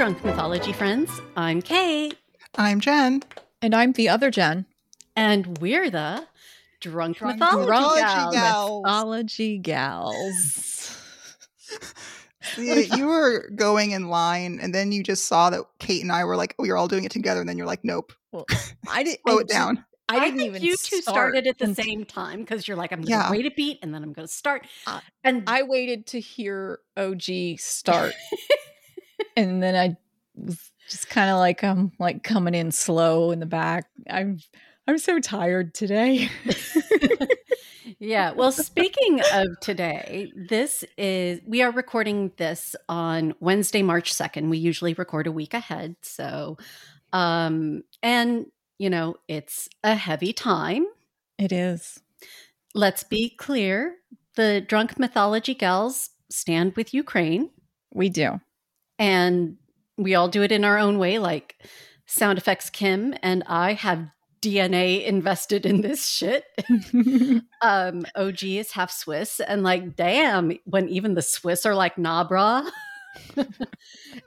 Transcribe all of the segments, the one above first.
Drunk Mythology friends. I'm Kate. I'm Jen. And I'm the other Jen. And we're the Drunk, Drunk Mythology, Mythology Gals. Gals. Mythology gals. See, you were going in line, and then you just saw that Kate and I were like, oh, we were all doing it together, and then you're like, nope, I didn't slow I it down. I I didn't think even. you two start started at the same time because you're like, I'm going to Yeah. wait a beat and then I'm going to start. Uh, and I waited to hear OG start, and then I was just kind of like I'm like coming in slow in the back. I'm I'm so tired today. yeah. Well, speaking of today, this is, we are recording this on Wednesday, March 2nd. We usually record a week ahead. So, um, and, you know, it's a heavy time. It is. Let's be clear the Drunk Mythology Gals stand with Ukraine, We do. And we all do it in our own way. Like Sound Effects Kim and I have DNA invested in this shit. um OG is half Swiss and like damn when even the Swiss are like nah brah.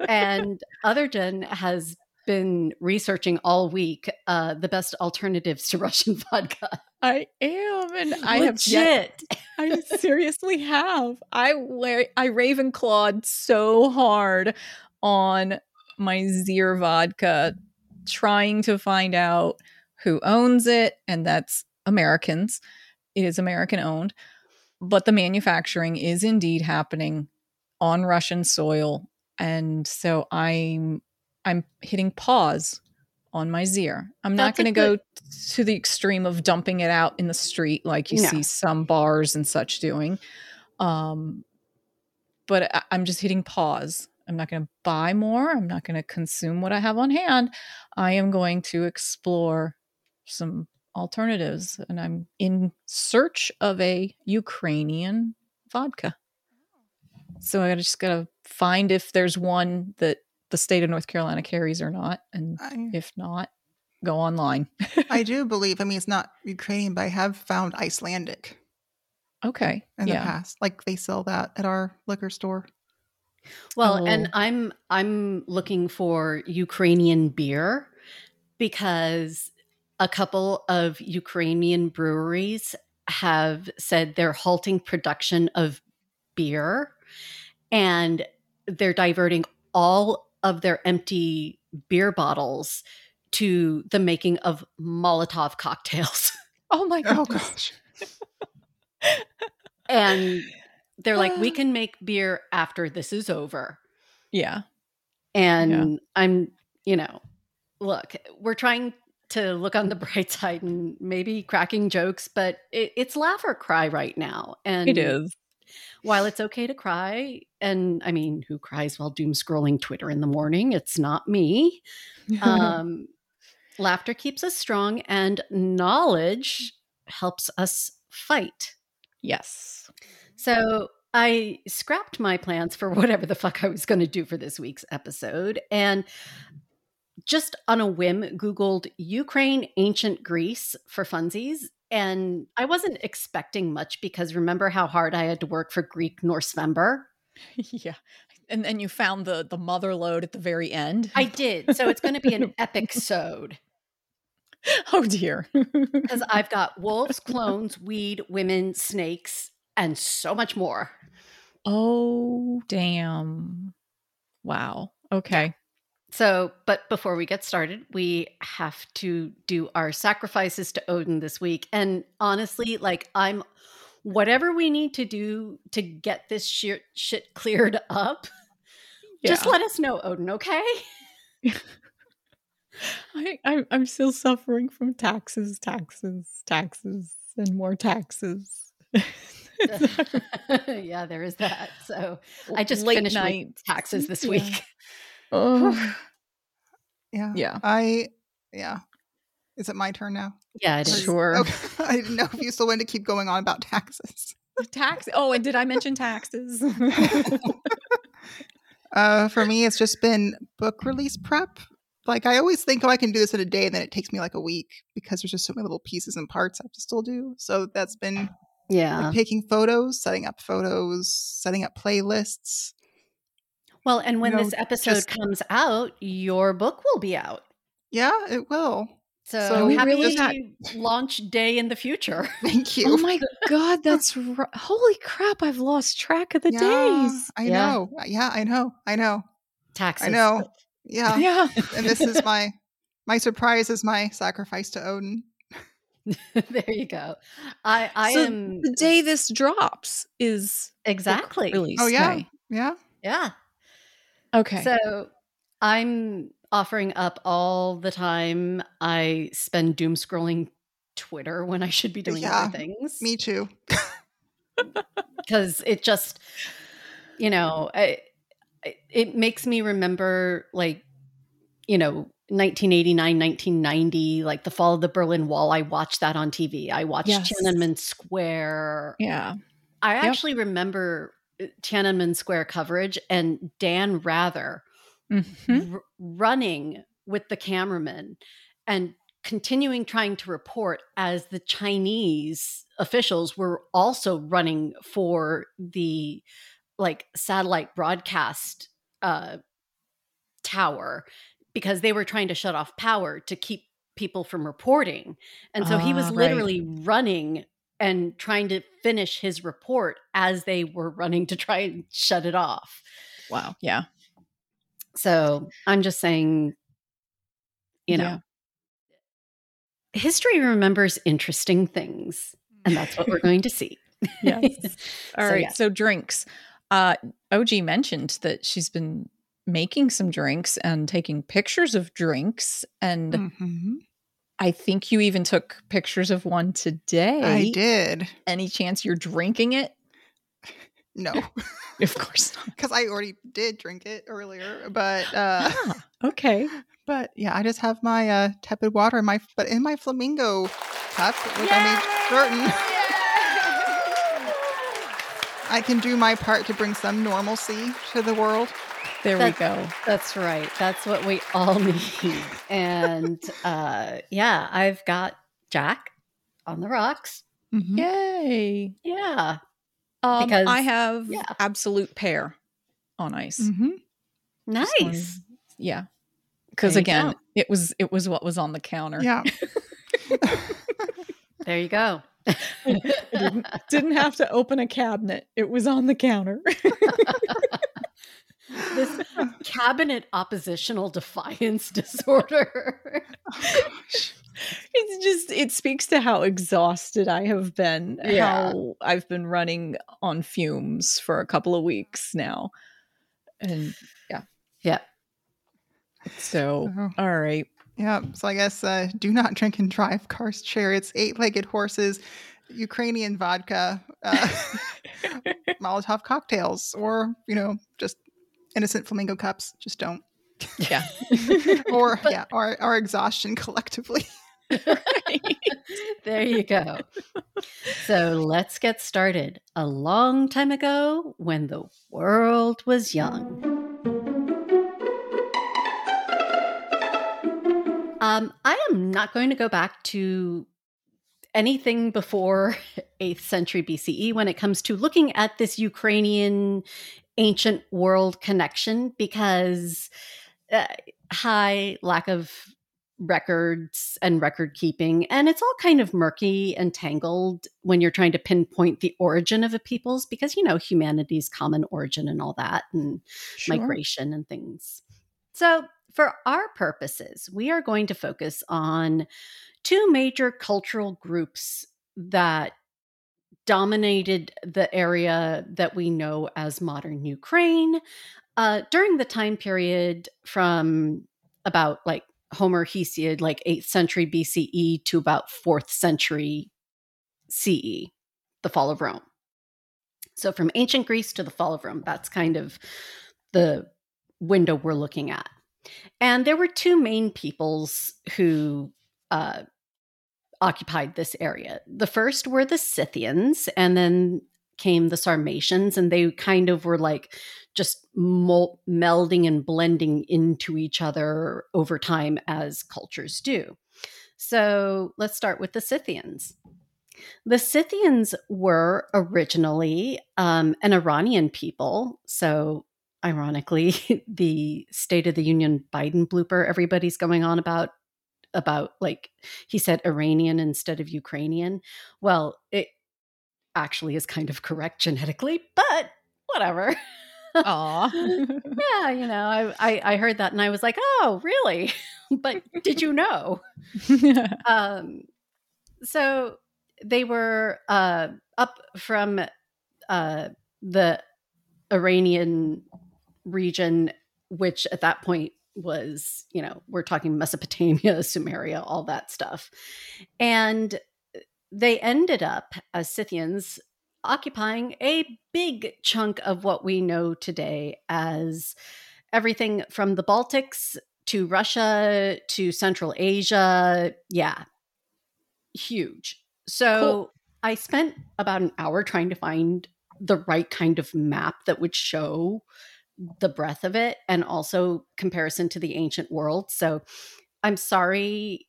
and other Jen has been researching all week uh the best alternatives to Russian vodka. I am, and I have yet I seriously have. I wear I Ravenclawed so hard on my Zyr vodka, trying to find out who owns it, and that's Americans. It is American owned, but the manufacturing is indeed happening on Russian soil, and so I'm I'm hitting pause on my Zyr. I'm not That's a going to go to the extreme of dumping it out in the street like you No. see some bars and such doing. Um, but I, I'm just hitting pause. I'm not going to buy more. I'm not going to consume what I have on hand. I am going to explore some alternatives, and I'm in search of a Ukrainian vodka. So I just got to find if there's one that the state of North Carolina carries or not, and I, if not, go online. I do believe, I mean, it's not Ukrainian, but I have found Icelandic okay. in the yeah. past. Like they sell that at our liquor store. Well, oh. and Oh. I'm I'm looking for Ukrainian beer because a couple of Ukrainian breweries have said they're halting production of beer and they're diverting all of their empty beer bottles to the making of Molotov cocktails. Oh my god. Oh, gosh. and they're like, we can make beer after this is over. Yeah. And I'm, you know, look, we're trying to look on the bright side and maybe cracking jokes, but it, it's laugh or cry right now. And It is. While it's okay to cry, and I mean, who cries while doom scrolling Twitter in the morning? It's not me. Um, laughter keeps us strong, and knowledge helps us fight. yes. So I scrapped my plans for whatever the fuck I was going to do for this week's episode and just on a whim Googled Ukraine, ancient Greece for funsies. And I wasn't expecting much because remember how hard I had to work for Greek Norsemember? yeah. And then you found the the mother lode at the very end. I did. So it's going to be an epic sode oh dear. because I've got wolves, clones, weed, women, snakes, and so much more. oh damn. Wow. Okay. So, but before we get started, we have to do our sacrifices to Odin this week. And honestly, like I'm whatever we need to do to get this shit, shit cleared up, just let us know, Odin, okay? I, I I'm still suffering from taxes, taxes, taxes, and more taxes. yeah, there is that. So I just Late finished night my taxes this Yeah. week. Oh, Yeah. yeah. I, yeah. Is it my turn now? Yeah, it is. Sure. Okay. I didn't know if you still wanted to keep going on about taxes. Tax. Oh, and did I mention taxes? Uh, for me, it's just been book release prep. Like I always think, oh, I can do this in a day, and then it takes me like a week because there's just so many little pieces and parts I have to still do. So that's been Yeah. like taking photos, setting up photos, setting up playlists. Well, and when You know, this episode just- comes out, your book will be out. Yeah, it will. So, So happy really got- launch day in the future. Thank oh you. Oh my god, that's ri- holy crap! I've lost track of the yeah, days. I Yeah. know. Yeah, I know. I know. Taxes. I know. Yeah. Yeah, and this is my my surprise is my sacrifice to Odin. there you go. I I So am the day this drops is exactly. release. Oh yeah. day. Yeah. Yeah. Okay. So I'm offering up all the time I spend doom scrolling Twitter when I should be doing Yeah, other things. Me too. because it just you know I, it makes me remember like you know 1989 1990 like the fall of the berlin wall i watched that on tv i watched Yes. tiananmen square yeah. i Yep. actually remember tiananmen square coverage and dan rather Mhm. r- running with the cameraman and continuing trying to report as the Chinese officials were also running for the like satellite broadcast uh, tower because they were trying to shut off power to keep people from reporting. And so he was Ah, right. literally running and trying to finish his report as they were running to try and shut it off. Wow. Yeah. So I'm just saying, you know, history remembers interesting things, and that's what we're going to see. Yeah. Yes. All So, right. yeah. So drinks. Uh, OG mentioned that she's been making some drinks and taking pictures of drinks, and Mhm. I think you even took pictures of one today. I did. Any chance you're drinking it? No, Of course not. because I already did drink it earlier. But uh, Ah, okay. but yeah, I just have my uh, tepid water in my but in my flamingo cup, which I made certain I can do my part to bring some normalcy to the world. There That- we go. That's right. That's what we all need. And uh, yeah, I've got Jack on the rocks. Mhm. Yay. Yeah. Um, Because- I have yeah. Absolut pear on ice. Mm-hmm. Nice. One- Yeah. Because again, go. it was it was what was on the counter. Yeah. There you go. didn't, didn't have to open a cabinet. It was on the counter. This cabinet oppositional defiance disorder. Oh, it's just it speaks to how exhausted I have been. Yeah. How I've been running on fumes for a couple of weeks now. And yeah. Yeah. So Oh. all right. Yeah. So I guess uh, do not drink and drive cars, chariots, eight-legged horses, Ukrainian vodka, uh, Molotov cocktails, or you know, just innocent flamingo cups. Just don't. Yeah. Or yeah, our our exhaustion collectively. there you go. So let's get started. A long time ago, when the world was young. Um, I am not going to go back to anything before 8th century BCE when it comes to looking at this Ukrainian ancient world connection because uh, high lack of records and record keeping and it's all kind of murky and tangled when you're trying to pinpoint the origin of a people's because you know humanity's common origin and all that and Sure. migration and things. So, for our purposes, we are going to focus on two major cultural groups that dominated the area that we know as modern Ukraine uh, during the time period from about like Homer Hesiod, like 8th century BCE to about 4th century CE, the fall of Rome. So from ancient Greece to the fall of Rome, that's kind of the window we're looking at. And there were two main peoples who uh, occupied this area. The first were the Scythians, and then came the Sarmatians, and they kind of were like just mol- melding and blending into each other over time as cultures do. So let's start with the Scythians. The Scythians were originally um, an Iranian people. So ironically, the State of the Union Biden blooper everybody's going on about about like he said Iranian instead of Ukrainian. Well, it actually is kind of correct genetically, but whatever. Aw. yeah, you know, I, I I heard that and I was like, oh, really? but did you know? um, so they were uh, up from uh, the Iranian region, which at that point was, you know, we're talking Mesopotamia, Sumeria, all that stuff. And uh, they ended up as Scythians occupying a big chunk of what we know today as everything from the Baltics to Russia to Central Asia. Yeah, huge. So cool. I spent about an hour trying to find the right kind of map that would show the breadth of it and also comparison to the ancient world. So I'm sorry,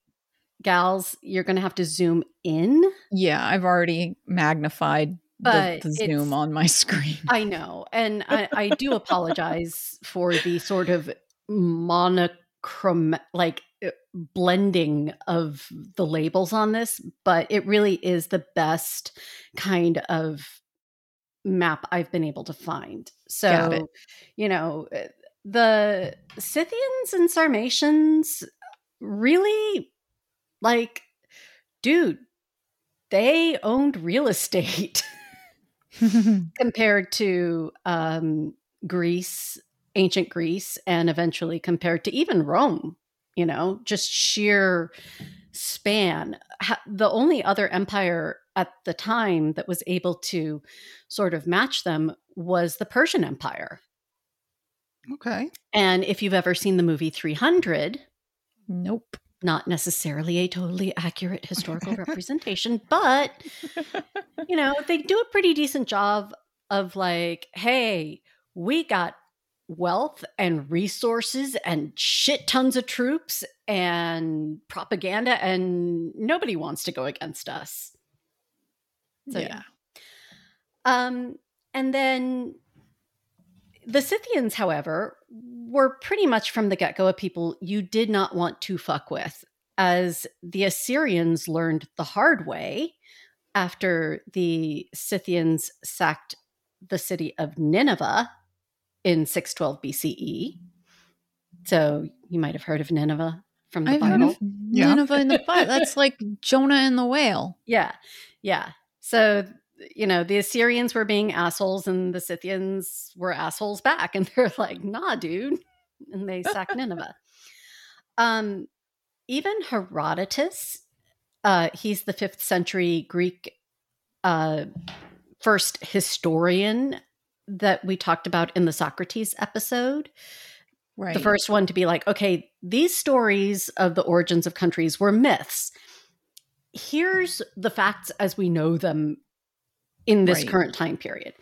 gals, you're going to have to zoom in. Yeah, I've already magnified but the, the zoom on my screen. I know. And I, I do apologize for the sort of monochrome, like uh, blending of the labels on this, but it really is the best kind of map I've been able to find. So, you know, uh, the Scythians and Sarmatians really like, dude, they owned real estate compared to um, Greece, ancient Greece, and eventually compared to even Rome, you know, just sheer span. The only other empire at the time that was able to sort of match them was the Persian Empire. Okay. And if you've ever seen the movie 300, nope. Not necessarily a totally accurate historical representation, but you know, they do a pretty decent job of like, hey, we got wealth and resources and shit tons of troops and propaganda and nobody wants to go against us. So yeah. yeah. Um, and then the Scythians, however, were pretty much from the get go a people you did not want to fuck with, as the Assyrians learned the hard way after the Scythians sacked the city of Nineveh in 612 BCE. So you might have heard of Nineveh from the I've Bible. Nineveh in the Bible. That's like Jonah and the whale. Yeah. Yeah. So, you know, the Assyrians were being assholes and the Scythians were assholes back. And they're like, nah, dude. And they sacked Nineveh. Um, even Herodotus, uh, he's the fifth century Greek uh, first historian that we talked about in the Socrates episode. Right. The first one to be like, okay, these stories of the origins of countries were myths here's the facts as we know them in this right. current time period.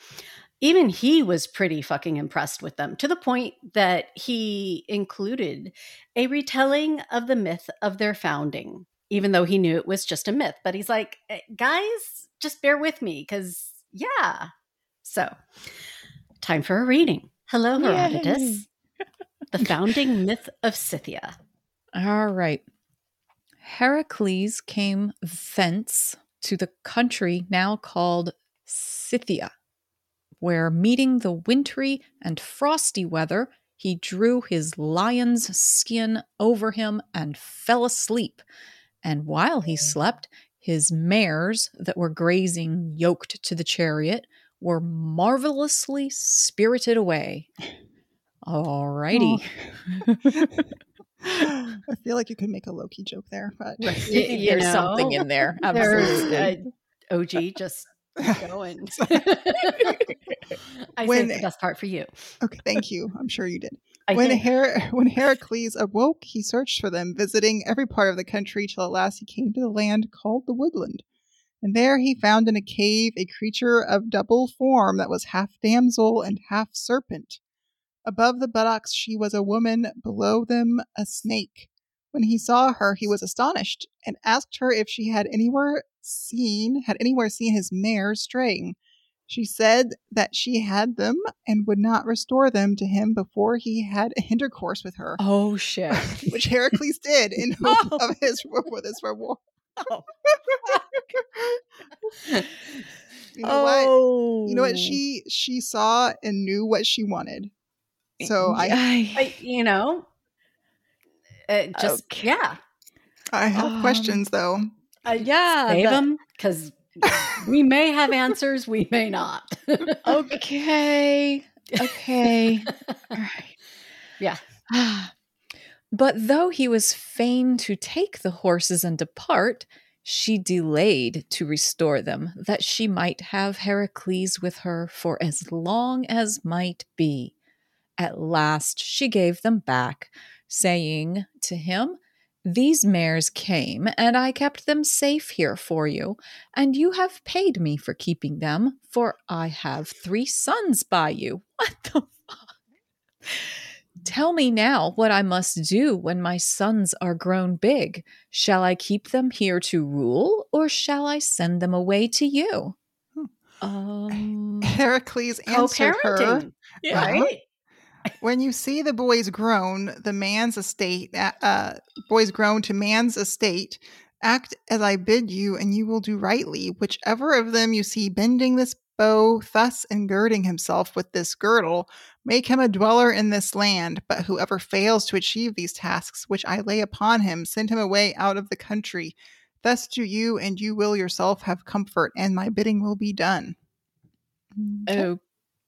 Even he was pretty fucking impressed with them to the point that he included a retelling of the myth of their founding, even though he knew it was just a myth. But he's like, eh, guys, just bear with me because, yeah. So, time for a reading. Hello, Herodotus. the founding myth of Scythia. All right. Heracles came thence to the country now called Scythia, where meeting the wintry and frosty weather, he drew his lion's skin over him and fell asleep. And while he hmm. slept, his mares that were grazing yoked to the chariot were marvelously spirited away. All righty. Oh. I feel like you could make a Loki joke there, but right. you, you there's know, something in there. Absolutely. Uh, OG just going. I when, the best part for you. Okay, thank you. I'm sure you did. I when. Her- when Heracles awoke, he searched for them, visiting every part of the country till at last he came to the land called the Woodland. And there he found in a cave a creature of double form that was half damsel and half serpent. Above the buttocks she was a woman, below them a snake. When he saw her, he was astonished, and asked her if she had anywhere seen had anywhere seen his mare straying. She said that she had them and would not restore them to him before he had intercourse with her, Oh shit. which Heracles did in hope Oh. of his with his reward. Oh. You know what? oh. You know what? She she saw and knew what she wanted. So I I, you know, uh, just Okay. yeah, I have Um, questions though. uh, yeah. save them because we may have answers, we may not. okay. Okay. All right. Yeah. but though he was fain to take the horses and depart, she delayed to restore them, that she might have Heracles with her for as long as might be. At last she gave them back, saying to him, These mares came, and I kept them safe here for you, and you have paid me for keeping them, for I have three sons by you. What the fuck? Tell me now what I must do when my sons are grown big. Shall I keep them here to rule, or shall I send them away to you? Um, Heracles answered her, Yeah. right? "When you see the boys grown, the man's estate, uh, uh, boys grown to man's estate, act as I bid you, and you will do rightly. Whichever of them you see bending this bow thus and girding himself with this girdle, make him a dweller in this land. But whoever fails to achieve these tasks which I lay upon him, send him away out of the country. Thus do you, and you will yourself have comfort, and my bidding will be done."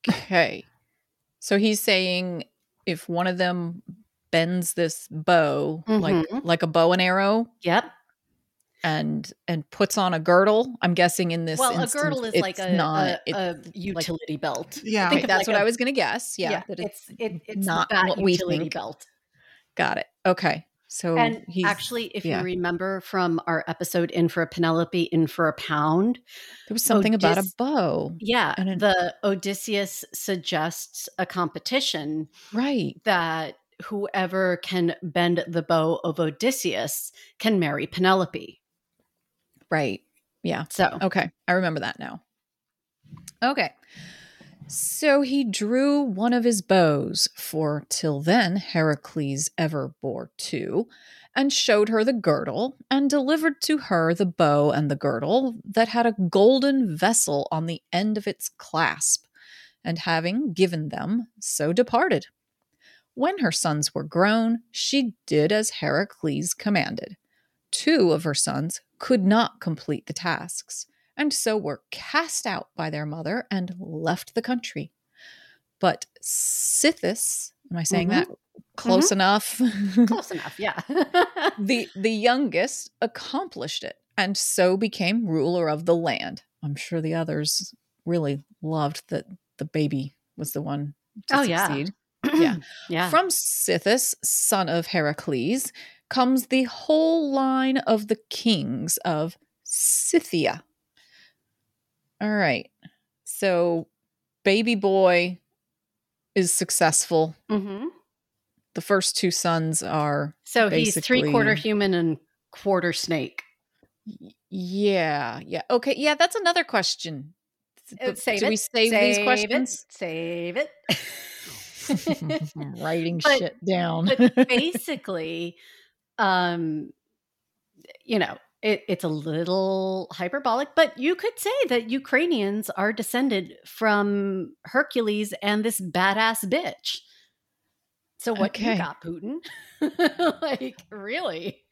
okay. So he's saying if one of them bends this bow like Mhm. like a bow and arrow Yep. and and puts on a girdle, I'm guessing in this well, a girdle is it's like a, not a, it- a utility belt. Yeah. Think that's like what a- I was going to guess. Yeah, that it's it, it's not that what we utility think. belt. got it. Okay. So and actually, if yeah. you remember from our episode "In for a Penelope, In for a Pound," there was something about a bow. yeah, And it- the Odysseus suggests a competition Right. that whoever can bend the bow of Odysseus can marry Penelope. Right. Yeah. So, Okay. I remember that now. Okay. So he drew one of his bows, for till then Heracles ever bore two, and showed her the girdle, and delivered to her the bow and the girdle that had a golden vessel on the end of its clasp, and having given them, so departed. When her sons were grown, she did as Heracles commanded. Two of her sons could not complete the tasks, and so were cast out by their mother and left the country. But Sithis, am I saying Mhm. that close enough? close enough. Yeah. the the youngest accomplished it and so became ruler of the land. I'm sure the others really loved that the baby was the one to Oh, yeah. Yeah. yeah. From Sithis, son of Heracles, comes the whole line of the kings of Scythia. All right. So, baby boy is successful. Mhm. The first two sons are, So he's three quarter human and quarter snake. yeah, yeah. Okay. Yeah, that's another question. Uh, save do it, we save, these questions? It, save it. Writing But- shit down. but basically, um, you know, it, it's a little hyperbolic, but you could say that Ukrainians are descended from Hercules and this badass bitch. So what Okay. you got, Putin? like, really?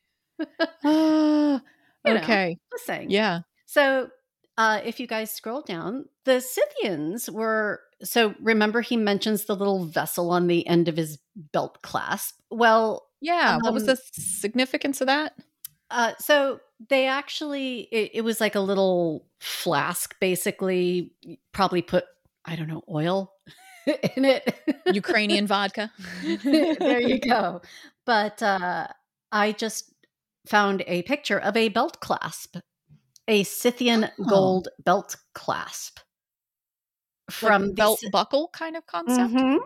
Ah, You know. okay. Just saying. Yeah. So, uh, if you guys scroll down, the Scythians were. So, remember, he mentions the little vessel on the end of his belt clasp. Well, Yeah. what was Um, the significance of that? Uh, so they actually, it, it was like a little flask, basically, probably put, I don't know, oil in it. Ukrainian vodka. there you go. But uh, I just found a picture of a belt clasp, a Scythian Oh. gold belt clasp From like belt se- buckle kind of concept. Mhm.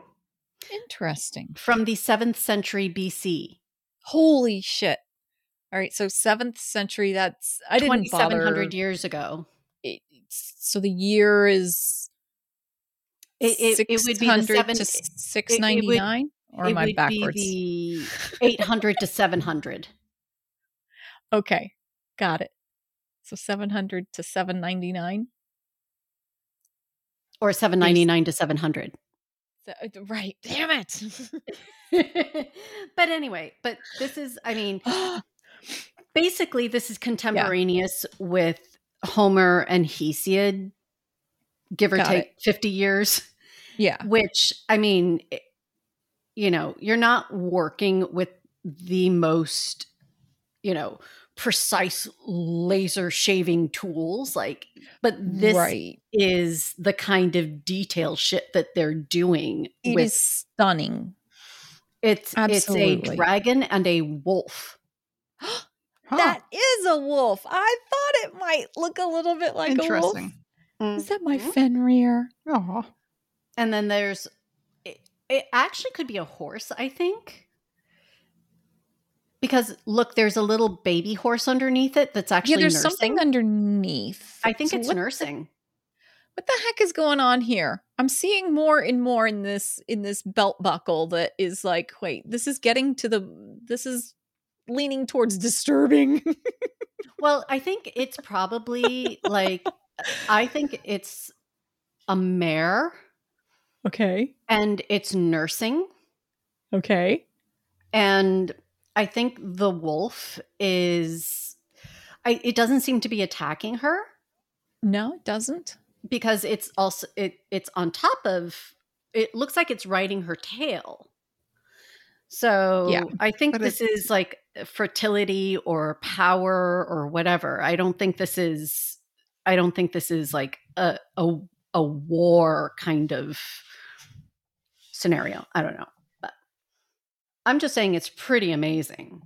Interesting. from the seventh century BC. Holy shit. All right, so seventh century. That's I didn't bother. hundred years ago. it- so the year is It, it, it would be the 600 seven. to it- it 699 or am I backwards? eight hundred to seven hundred. Okay. Got it. So 700 to 799. or 799 to 700 uh, right. Damn it. but anyway but this is i mean basically this is contemporaneous with homer and hesiod give or Got take 50 years yeah. which i mean you know you're not working with the most you know precise laser shaving tools like but this right. is the kind of detail shit that they're doing It with is stunning. it's it's a dragon and a wolf Huh. That is a wolf. I thought it might look a little bit like a wolf. Interesting. Mm, is that my. Fenrir? Oh, and then there's it, it actually could be a horse i think because look there's a little baby horse underneath it that's actually yeah, there's nursing something underneath. i think So it's what, nursing What the heck is going on here? I'm seeing more and more in this in this belt buckle that is like, wait, this is getting to the this is leaning towards disturbing. well i think it's probably like i think it's a mare okay. and it's nursing Okay. and i think the wolf is I, it doesn't seem to be attacking her No, it doesn't. because it's also it it's on top of it looks like it's riding her tail so Yeah. i think this is like fertility or power or whatever i don't think this is i don't think this is like a a, a war kind of scenario i don't know but i'm just saying it's pretty amazing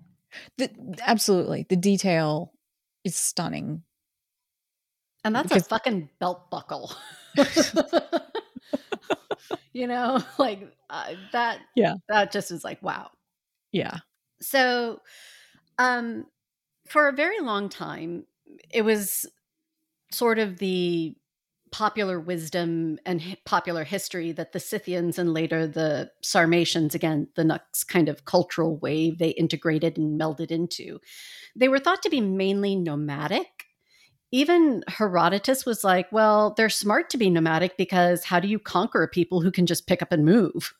The, absolutely. The detail is stunning. And that's Because- a fucking belt buckle. you know, like uh, that. Yeah. That just is like, wow. Yeah. So, um, for a very long time, it was sort of the popular wisdom and hi- popular history that the Scythians and later the Sarmatians, again, the next kind of cultural wave they integrated and melded into, they were thought to be mainly nomadic. Even Herodotus was like, well, they're smart to be nomadic because how do you conquer people who can just pick up and move?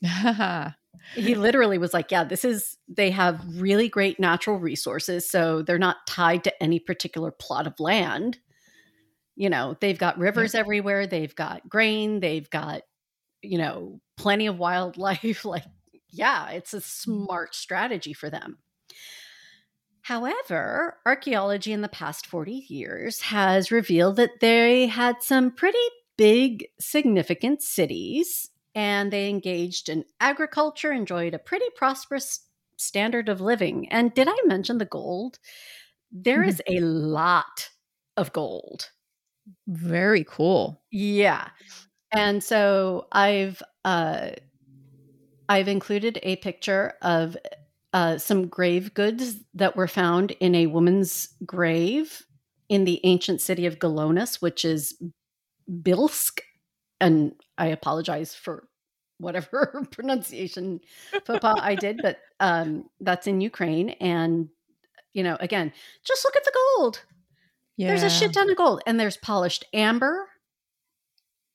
he literally was like, yeah, this is, they have really great natural resources. So they're not tied to any particular plot of land. You know, they've got rivers everywhere, they've got grain, they've got, you know, plenty of wildlife. like, yeah, it's a mm-hmm. smart strategy for them. However, archaeology in the past 40 years has revealed that they had some pretty big, significant cities and they engaged in agriculture, enjoyed a pretty prosperous standard of living. And did I mention the gold? There is a lot of gold. Very cool. Yeah. And so I've uh I've included a picture of uh, some grave goods that were found in a woman's grave in the ancient city of Galonis, which is Bilsk. And I apologize for whatever pronunciation faux pas I did, but um, that's in Ukraine. And, you know, again, just look at the gold. Yeah. There's a shit ton of gold. And there's polished amber,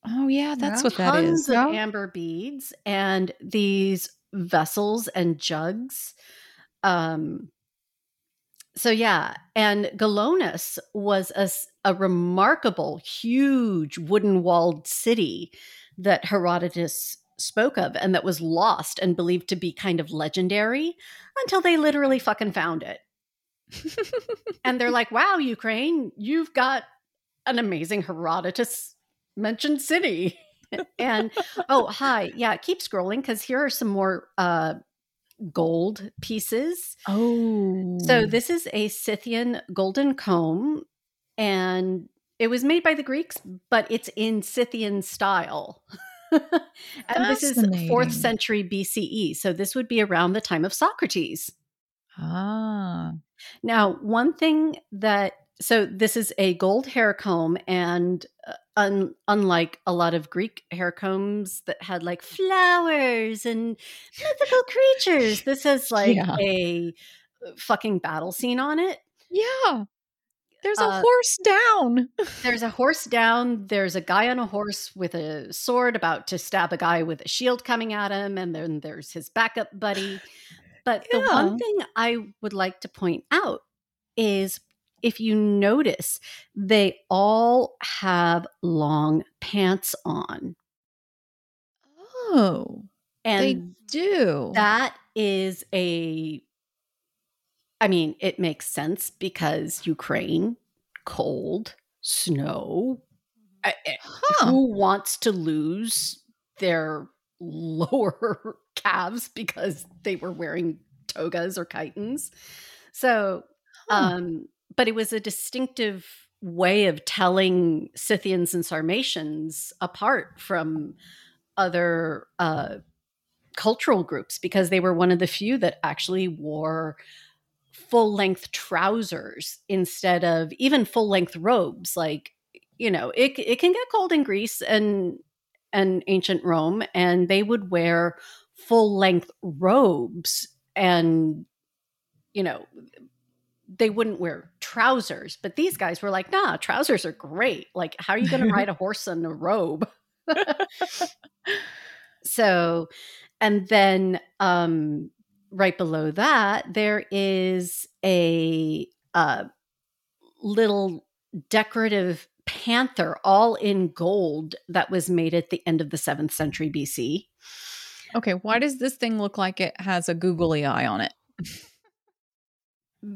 Oh yeah, that's Yeah. what that tons is. of amber beads and these vessels and jugs. Um, so yeah, and Galonis was a remarkable, huge wooden walled city that Herodotus spoke of and that was lost and believed to be kind of legendary until they literally fucking found it. and they're like, wow, Ukraine, you've got an amazing Herodotus mentioned city. and oh, hi. Yeah, keep scrolling because here are some more uh, gold pieces. oh. So this is a Scythian golden comb, and it was made by the Greeks, but it's in Scythian style. and this is fourth century BCE. So this would be around the time of Socrates. ah. Now, one thing that so this is a gold hair comb, and uh, un- unlike a lot of Greek hair combs that had like flowers and mythical creatures, this has like Yeah. a uh, fucking battle scene on it. Yeah. There's a Uh, horse down. There's a horse down. There's a guy on a horse with a sword about to stab a guy with a shield coming at him. And then there's his backup buddy. But the one thing I would like to point out is if you notice, they all have long pants on. Oh, and they do. that is a, I mean, it makes sense because Ukraine, cold, snow. I- huh. who wants to lose their lower calves because they were wearing togas or chitons. So, um, but it was a distinctive way of telling Scythians and Sarmatians apart from other uh, cultural groups because they were one of the few that actually wore full length trousers instead of even full length robes. Like you know it it can get cold in Greece and and ancient Rome and they would wear full length robes and you know they wouldn't wear trousers but these guys were like nah trousers are great. Like how are you going to ride a horse in a robe? So and then um right below that there is a uh little decorative panther all in gold that was made at the end of the 7th century BC okay, why does this thing look like it has a googly eye on it?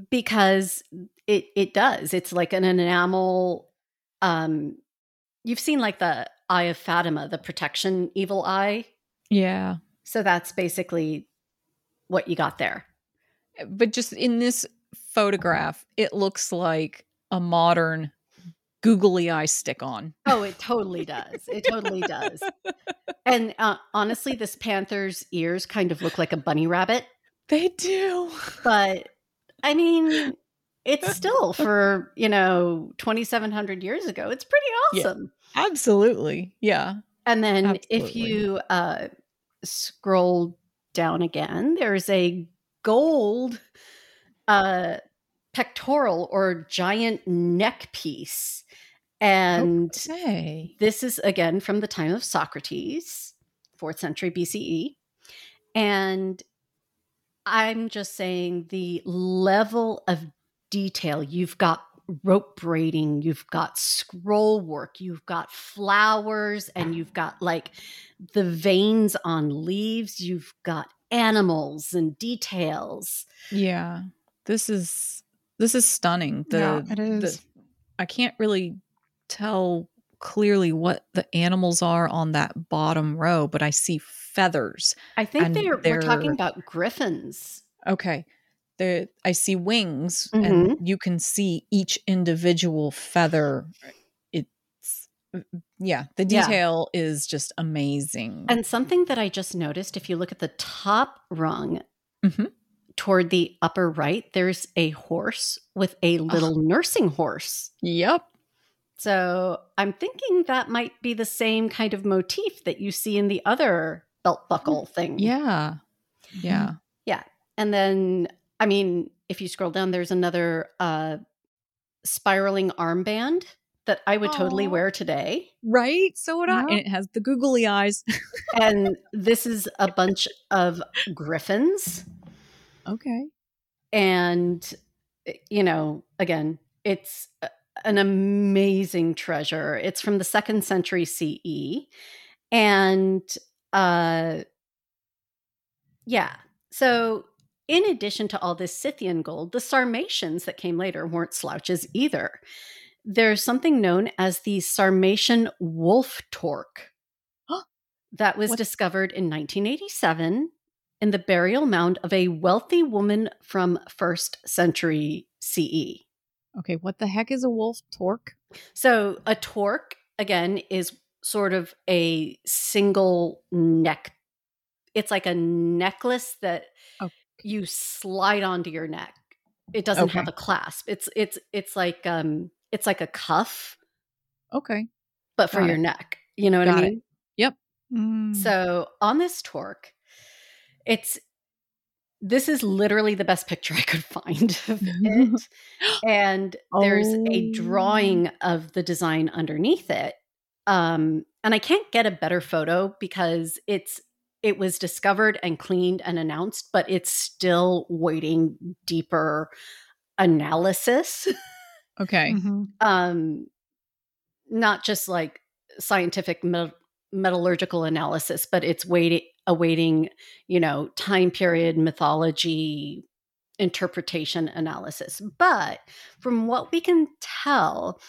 because it it does it's like an enamel um you've seen like the eye of Fatima the protection evil eye Yeah. so that's basically what you got there But just in this photograph, it looks like a modern googly eye stick on. Oh, it totally does. It totally does. And uh, honestly, this panther's ears kind of look like a bunny rabbit, They do. but I mean, it's still for, you know, 2,700 years ago. It's pretty Yeah. awesome. Absolutely. Yeah. And then if you uh, scroll down again, there's a gold uh, pectoral or giant neck piece. And Hey. This is again from the time of Socrates, fourth century BCE. And I'm just saying the level of detail you've got rope braiding, you've got scroll work, you've got flowers, and you've got like the veins on leaves, you've got animals and details. Yeah. This is this is stunning. The, yeah, it the- I can't really tell clearly what the animals are on that bottom row, but I see feathers. I think And they're, we're talking about griffins. Okay. There I see wings Mm-hmm. and you can see each individual feather. It's yeah, the Yeah. detail is just amazing. And something that I just noticed if you look at the top rung Mhm. toward the upper right, there's a horse with a little nursing horse. yep. So I'm thinking that might be the same kind of motif that you see in the other belt buckle thing. Yeah. Yeah. Yeah. And then, I mean, if you scroll down, there's another uh, spiraling armband that I would totally wear today. Right? So would I. And it has the googly eyes. And this is a bunch of griffins. okay. and eh, you know again it's an amazing treasure it's from the second century ce and uh yeah so in addition to all this scythian gold the sarmatians that came later weren't slouches either there's something known as the sarmatian wolf torque that was What- discovered in 1987 in the burial mound of a wealthy woman from first century CE. Okay. What the heck is a wolf torque? So a torque again is sort of a single neck. It's like a necklace that Okay. you slide onto your neck. It doesn't have a clasp. It's it's it's like um it's like a cuff Okay. but for Got your it. neck. You know what Got I it. mean? Mm. So on this torque, it's this is literally the best picture I could find of it. And there's a Oh. drawing of the design underneath it. Um, and I can't get a better photo because it's it was discovered and cleaned and announced, but it's still waiting deeper analysis. Okay. Mhm. um not just like scientific me- metallurgical analysis but it's waiting awaiting you know time period mythology interpretation analysis but from what we can tell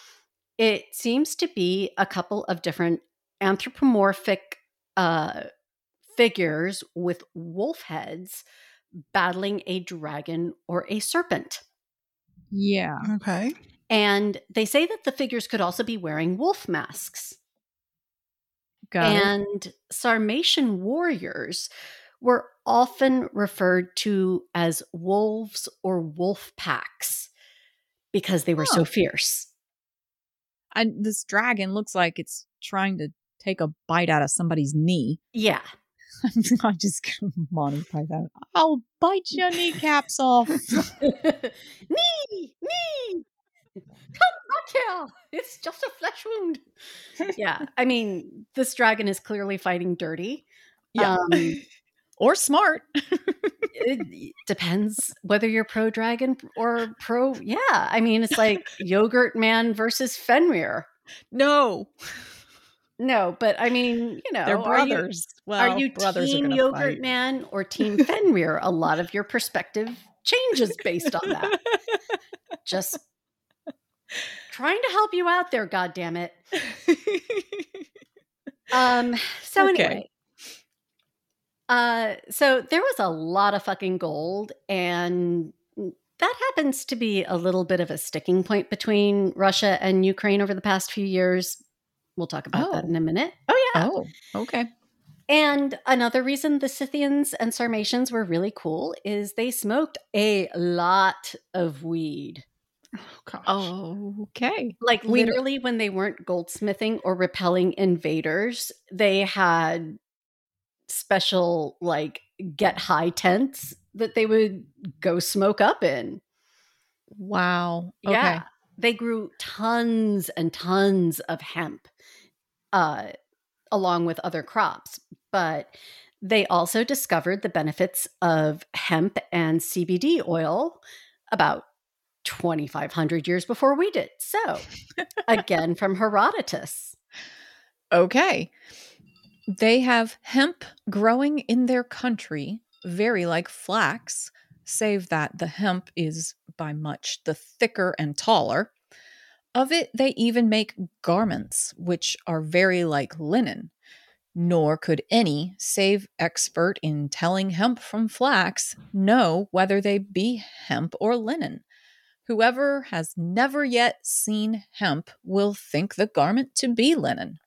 it seems to be a couple of different anthropomorphic uh figures with wolf heads battling a dragon or a serpent Yeah. Okay. and they say that the figures could also be wearing wolf masks. Got it. and Sarmatian warriors were often referred to as wolves or wolf packs because they were so fierce. And this dragon looks like it's trying to take a bite out of somebody's knee. Yeah. I'm just gonna Monty Python. I'll bite your kneecaps off. knee, knee. Come back here. It's just a flesh wound. yeah. I mean, this dragon is clearly fighting dirty. Yeah. Um, or smart. it depends whether you're pro dragon or pro yeah i mean it's like Jörmungandr versus fenrir No, no but i mean you know they're are you- brothers. are you, brothers team are yogurt fight. man or team fenrir a lot of your perspective changes based on that just trying to help you out there god damn it um so Okay. anyway uh so there was a lot of fucking gold and that happens to be a little bit of a sticking point between Russia and Ukraine over the past few years. We'll talk about that Oh. in a minute. Oh yeah. oh, okay. And another reason the Scythians and Sarmatians were really cool is they smoked a lot of weed. Oh gosh. Oh, okay. Like We literally when they weren't goldsmithing or repelling invaders, they had special like get high tents that they would go smoke up in. Wow. Okay. Yeah. They grew tons and tons of hemp uh along with other crops, but they also discovered the benefits of hemp and CBD oil about 2500 years before we did. So, again from Herodotus. Okay. They have hemp growing in their country, very like flax, save that the hemp is by much the thicker and taller. Of it, they even make garments, which are very like linen. Nor could any, save expert in telling hemp from flax, know whether they be hemp or linen. Whoever has never yet seen hemp will think the garment to be linen.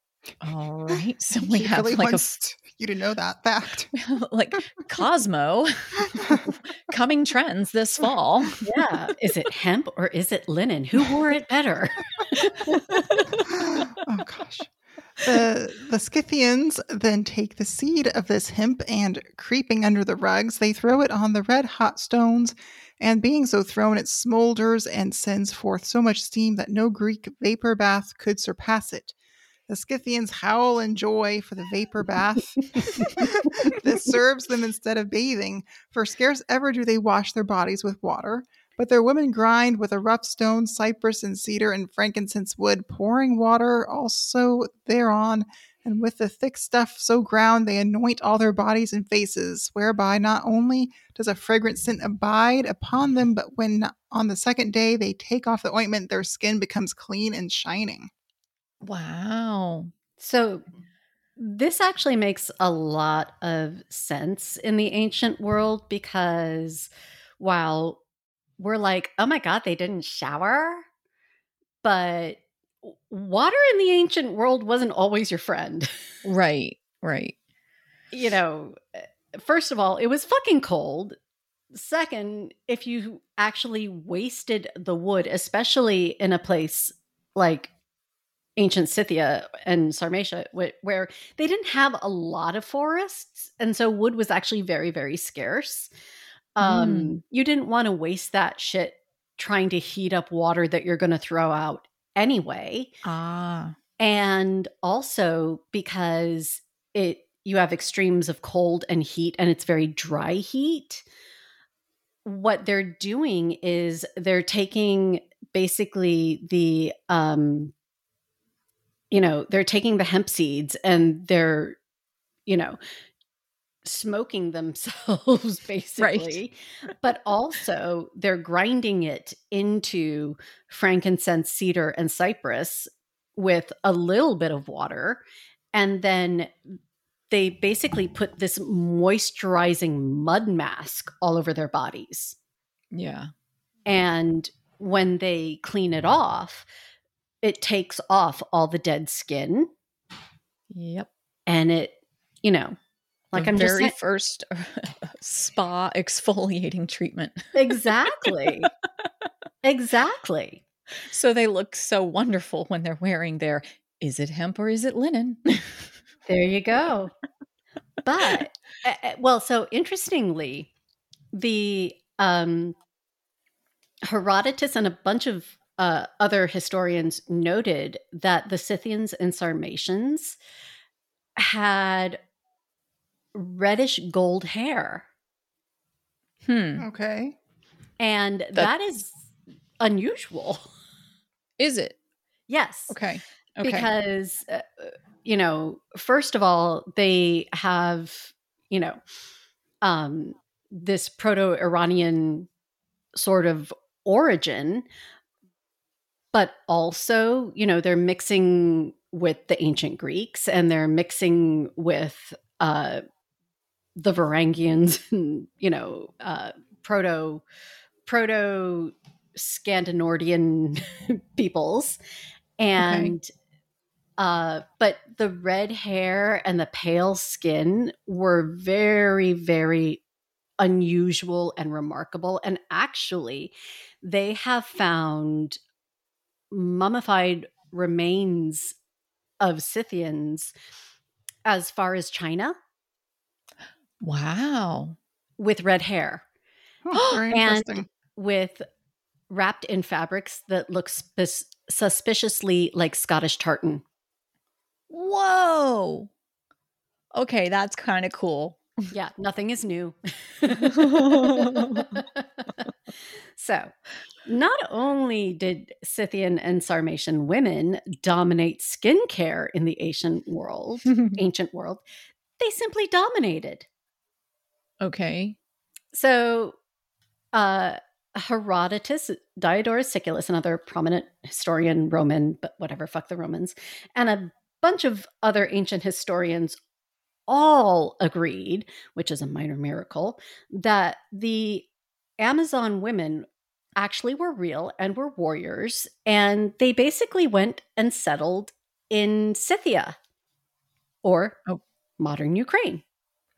All right. So we She have really like a you to know that fact. like Cosmo coming trends this fall. Yeah. is it hemp or is it linen? Who wore it better? oh gosh. The the Scythians then take the seed of this hemp and creeping under the rugs, they throw it on the red hot stones, and being so thrown, it smolders and sends forth so much steam that no Greek vapor bath could surpass it. The Scythians howl in joy for the vapor bath. that serves them instead of bathing, for scarce ever do they wash their bodies with water. But their women grind with a rough stone, cypress and cedar and frankincense wood, pouring water also thereon, and with the thick stuff so ground they anoint all their bodies and faces, whereby not only does a fragrant scent abide upon them, but when on the second day they take off the ointment, their skin becomes clean and shining. Wow. So, this actually makes a lot of sense in the ancient world because while we're like, oh my God, they didn't shower, but water in the ancient world wasn't always your friend. Right. Right. you know, eh, first of all, it was fucking cold. Second, if you actually wasted the wood, especially in a place like ancient Scythia and Sarmatia, where they didn't have a lot of forests, and so wood was actually very, very scarce. Um, Mm. You didn't want to waste that shit trying to heat up water that you're going to throw out anyway, Ah. and also because it you have extremes of cold and heat, and it's very dry heat. What they're doing is they're taking basically the um you know they're taking the hemp seeds and they're you know smoking themselves basically but also they're grinding it into frankincense cedar and cypress with a little bit of water and then they basically put this moisturizing mud mask all over their bodies Yeah. and when they clean it off it takes off all the dead skin Yep. and it you know like the i'm just very saying, first spa exfoliating treatment. exactly exactly So they look so wonderful when they're wearing their is it hemp or is it linen? there you go but uh, well so interestingly the um herodotus and a bunch of uh, other historians noted that the scythians and sarmatians had reddish gold hair hmm. Okay. and that is unusual Is it? yes Okay. Okay. because uh, you know first of all they have you know um this proto-iranian sort of origin but also you know they're mixing with the ancient greeks and they're mixing with uh the varangians and you know uh proto proto scandinavian peoples and uh but the red hair and the pale skin were very very unusual and remarkable. And actually they have found mummified remains of scythians as far as china wow. with red hair Oh, very And- interesting. with wrapped in fabrics that look spis- suspiciously like scottish tartan Whoa. Okay, that's kind of cool. yeah nothing is new so not only did scythian and sarmatian women dominate skincare in the ancient world ancient world they simply dominated okay. so uh herodotus diodorus siculus another prominent historian roman but whatever fuck the romans and a bunch of other ancient historians all agreed which is a minor miracle that the amazon women actually were real and were warriors and they basically went and settled in scythia or Oh. modern ukraine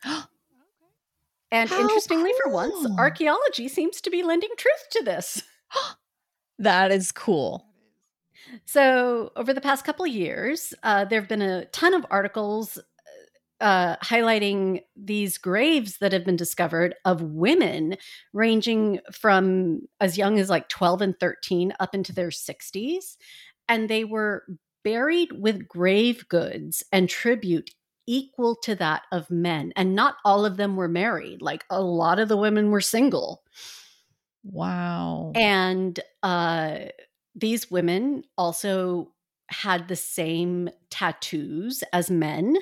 and How interestingly, for once, archaeology seems to be lending truth to this. that is cool. So, over the past couple of years, uh, there have been a ton of articles uh, highlighting these graves that have been discovered of women ranging from as young as like 12 and 13 up into their 60s. And they were buried with grave goods and tribute equal to that of men. And not all of them were married, like a lot of the women were single. Wow. And uh, these women also had the same tattoos as men.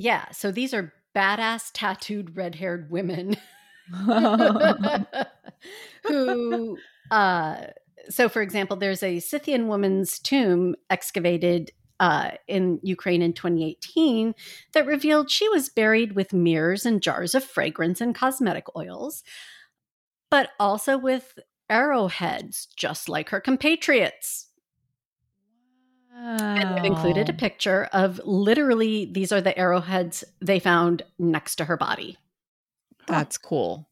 Yeah, so these are badass tattooed red haired women who, uh, so for example, there's a Scythian woman's tomb excavated uh, in Ukraine in 2018 that revealed she was buried with mirrors and jars of fragrance and cosmetic oils, but also with arrowheads, just like her compatriots. And they've included a picture of literally these are the arrowheads they found next to her body. That's cool.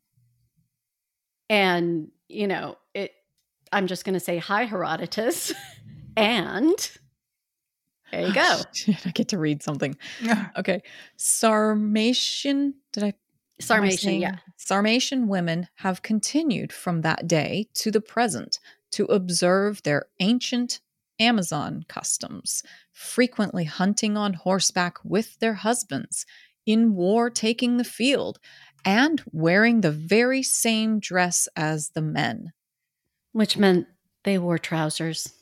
And, you know, it I'm just going to say hi Herodotus. And there you oh, go. Shit, I get to read something. Okay. Sarmatian, did I? Sarmatian, yeah. Sarmatian women have continued from that day to the present to observe their ancient Amazon customs, frequently hunting on horseback with their husbands, in war taking the field, and wearing the very same dress as the men. Which meant they wore trousers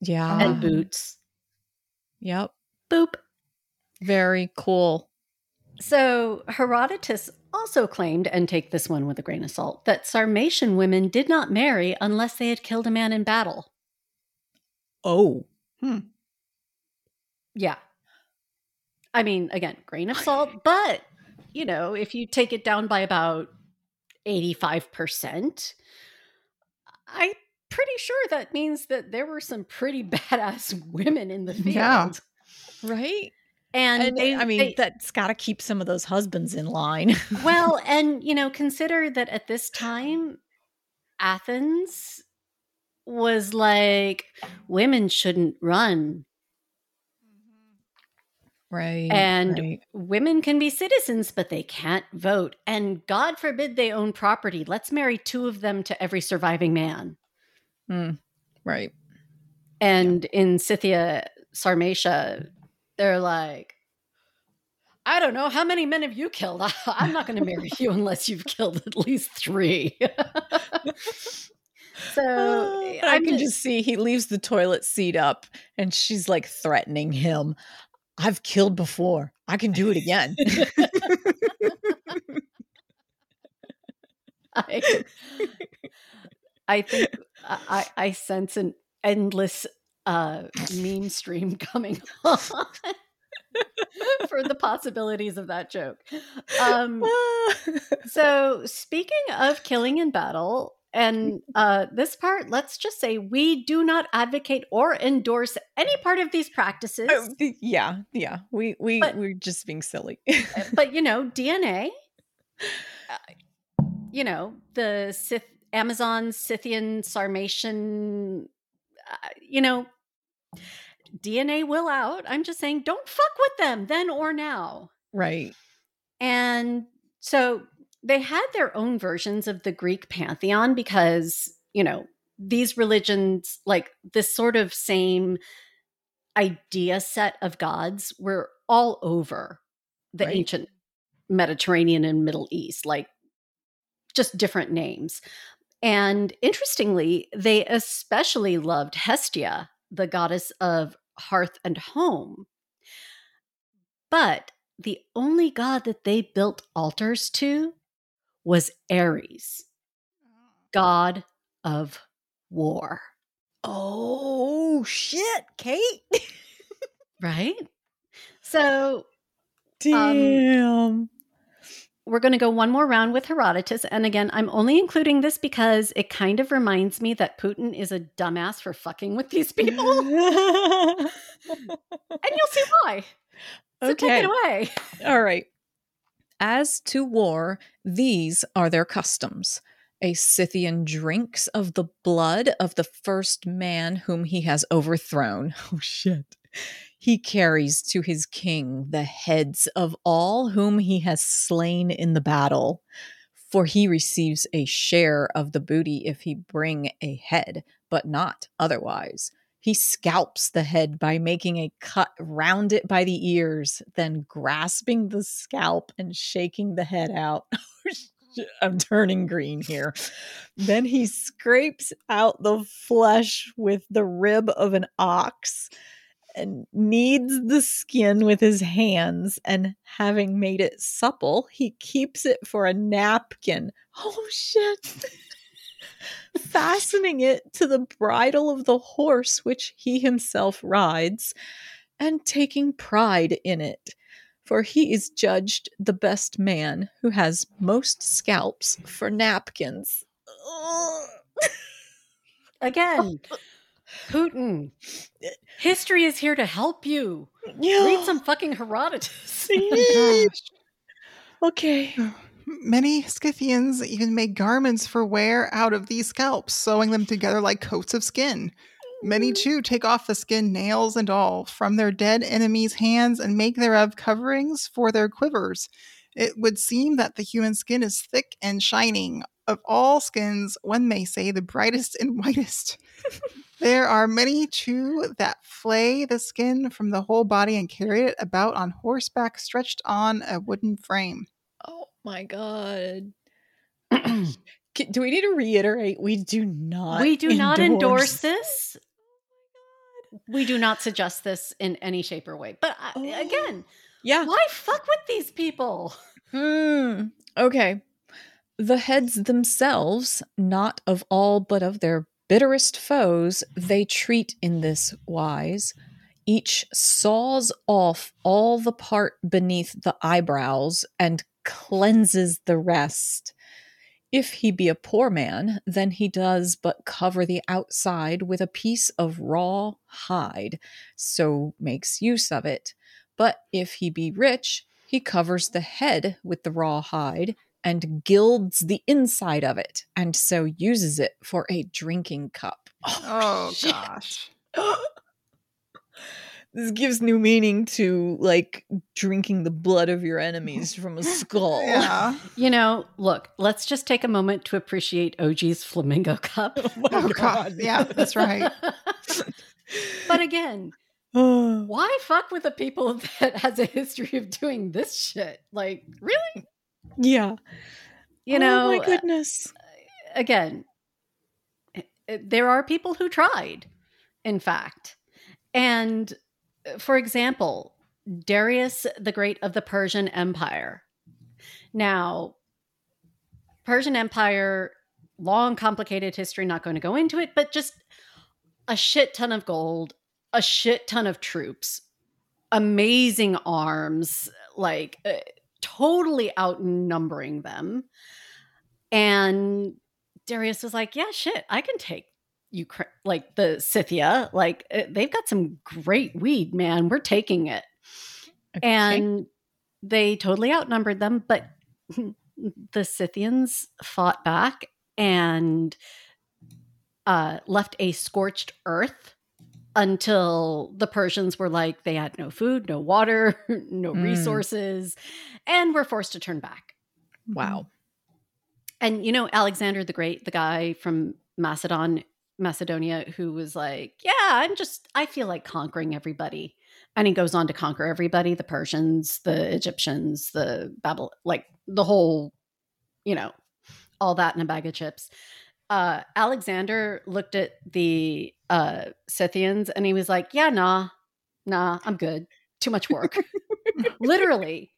Yeah. and boots. Yep. Boop. Very cool. So Herodotus also claimed, and take this one with a grain of salt, that Sarmatian women did not marry unless they had killed a man in battle. Oh. Hmm. Yeah. I mean, again, grain of salt, but you know, if you take it down by about 85%, I'm pretty sure that means that there were some pretty badass women in the field. Yeah. Right? And, And they, I mean, they- that's got to keep some of those husbands in line. well, and you know, consider that at this time, Athens was like women shouldn't run right. And- right. women can be citizens, but they can't vote. And God forbid they own property. Let's marry two of them to every surviving man. Mm, right. And in Scythia, Sarmatia, they're like, I don't know. How many men have you killed? I'm not going to marry you unless you've killed at least three. so Uh, I can just see he leaves the toilet seat up and she's like threatening him. I've killed before. I can do it again. I, I think I, I sense an endless uh, meme stream coming on for the possibilities of that joke. Um, so, speaking of killing in battle, and uh, this part, let's just say we do not advocate or endorse any part of these practices. Th- yeah, yeah. We we But- we're just being silly. but you know dna uh, you know the Scyth, amazon scythian sarmatian uh, you know dna will out i'm just saying don't fuck with them then or now right. and so they had their own versions of the greek pantheon because you know these religions like this sort of same idea set of gods were all over the Right. ancient Mediterranean and Middle East, like just different names. And interestingly, they especially loved Hestia, the goddess of hearth and home. But the only god that they built altars to was Ares, god of war. Oh shit, Kate. Right? So um, Damn. we're going to go one more round with Herodotus. And again, I'm only including this because it kind of reminds me that Putin is a dumbass for fucking with these people. and you'll see why. So take it away. All right. As to war, these are their customs. A Scythian drinks of the blood of the first man whom he has overthrown. Oh, shit. He carries to his king the heads of all whom he has slain in the battle. For he receives a share of the booty if he bring a head, but not otherwise. He scalps the head by making a cut round it by the ears, then grasping the scalp and shaking the head out. I'm turning green here. Then he scrapes out the flesh with the rib of an ox and kneads the skin with his hands. And having made it supple, he keeps it for a napkin. Oh, shit fastening it to the bridle of the horse which he himself rides, and taking pride in it. For he is judged the best man who has most scalps for napkins. Again, Putin. History is here to help you. Yeah. Read some fucking Herodotus. Okay. Many Scythians even made garments for wear out of these scalps, sewing them together like coats of skin. Many mm-hmm. too take off the skin, nails and all, from their dead enemies' hands and make thereof coverings for their quivers. It would seem that the human skin is thick and shining. Of all skins, one may say the brightest and whitest. there are many too that flay the skin from the whole body and carry it about on horseback, stretched on a wooden frame. Oh my god. Do we need to reiterate? We do not. we do not endorse this. We do not suggest this in any shape or way. But I, Oh. again, Yeah. why fuck with these people? Hmm. Okay. The heads themselves, not of all but of their bitterest foes, they treat in this wise. Each saws off all the part beneath the eyebrows and cleanses the rest. If he be a poor man, then he does but cover the outside with a piece of raw hide, so makes use of it. But if he be rich, he covers the head with the raw hide and gilds the inside of it, and so uses it for a drinking cup. Oh, shit. gosh. this gives new meaning to like drinking the blood of your enemies from a skull. Yeah. You know, look, let's just take a moment to appreciate OG's flamingo cup. my Oh, God. Yeah, that's right. but again, Oh. why fuck with the people that has a history of doing this shit? Like, really? yeah. You know, oh my goodness. again, eh, eh, there are people who tried, in fact. And uh, for example, Darius the Great of the Persian Empire. Now, Persian Empire, long, complicated history, not going to go into it, but just a shit ton of gold, a shit ton of troops, amazing arms, like uh, totally outnumbering them. And Darius was like, "Yeah, shit, I can take Ukraine, like the Scythia. Like uh, they've got some great weed, man. We're taking it." Okay. And they totally outnumbered them, but the Scythians fought back and uh, left a scorched earth until the Persians were like they had no food, no water, no Mm. resources, and were forced to turn back. wow. And you know, Alexander the Great, the guy from Macedon, Macedonia, who was like, Yeah, I'm just, I feel like conquering everybody. And he goes on to conquer everybody the Persians, the Egyptians, the Babylon, like the whole, you know, all that in a bag of chips. Uh, Alexander looked at the uh, Scythians and he was like, Yeah, nah, nah, I'm good. Too much work. Literally.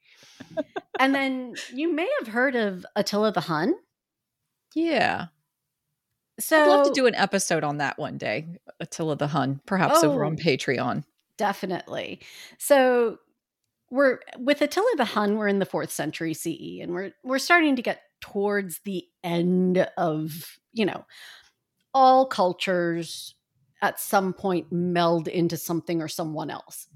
And then you may have heard of Attila the Hun. Yeah. So I'd love to do an episode on that one day. Attila the Hun, perhaps over oh, on Oh. Patreon. definitely. So we're with Attila the Hun, we're in the fourth century CE, and we're we're starting to get towards the end of, you know, all cultures at some point meld into something or someone else.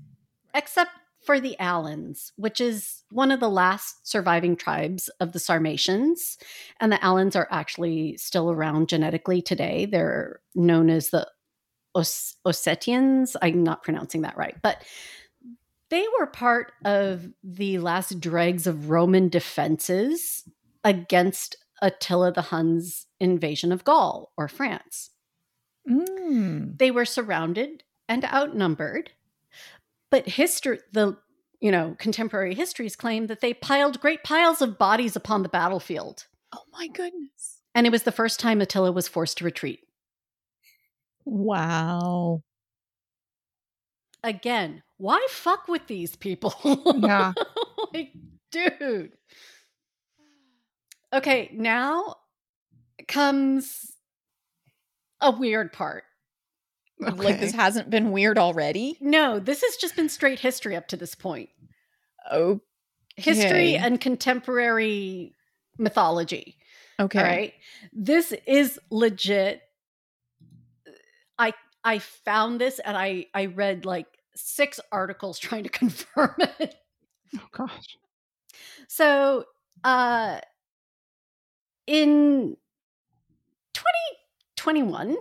Except for the Alans, which is one of the last surviving tribes of the Sarmatians. And the Alans are actually still around genetically today. They're known as the Os- Ossetians. I'm not pronouncing that right, but they were part of the last dregs of Roman defenses against Attila the Hun's invasion of Gaul or France. Mm. They were surrounded and outnumbered, but history, the you know contemporary histories claim that they piled great piles of bodies upon the battlefield, Oh my goodness. and it was the first time Attila was forced to retreat. Wow. Again, why fuck with these people? Yeah. like, dude. Okay, now comes a weird part. Like this hasn't been weird already. No, this has just been straight history up to this point. Oh, History and contemporary mythology. okay. All right. This is legit. I I found this and I I read like six articles trying to confirm it. Oh gosh. So, uh in 2021,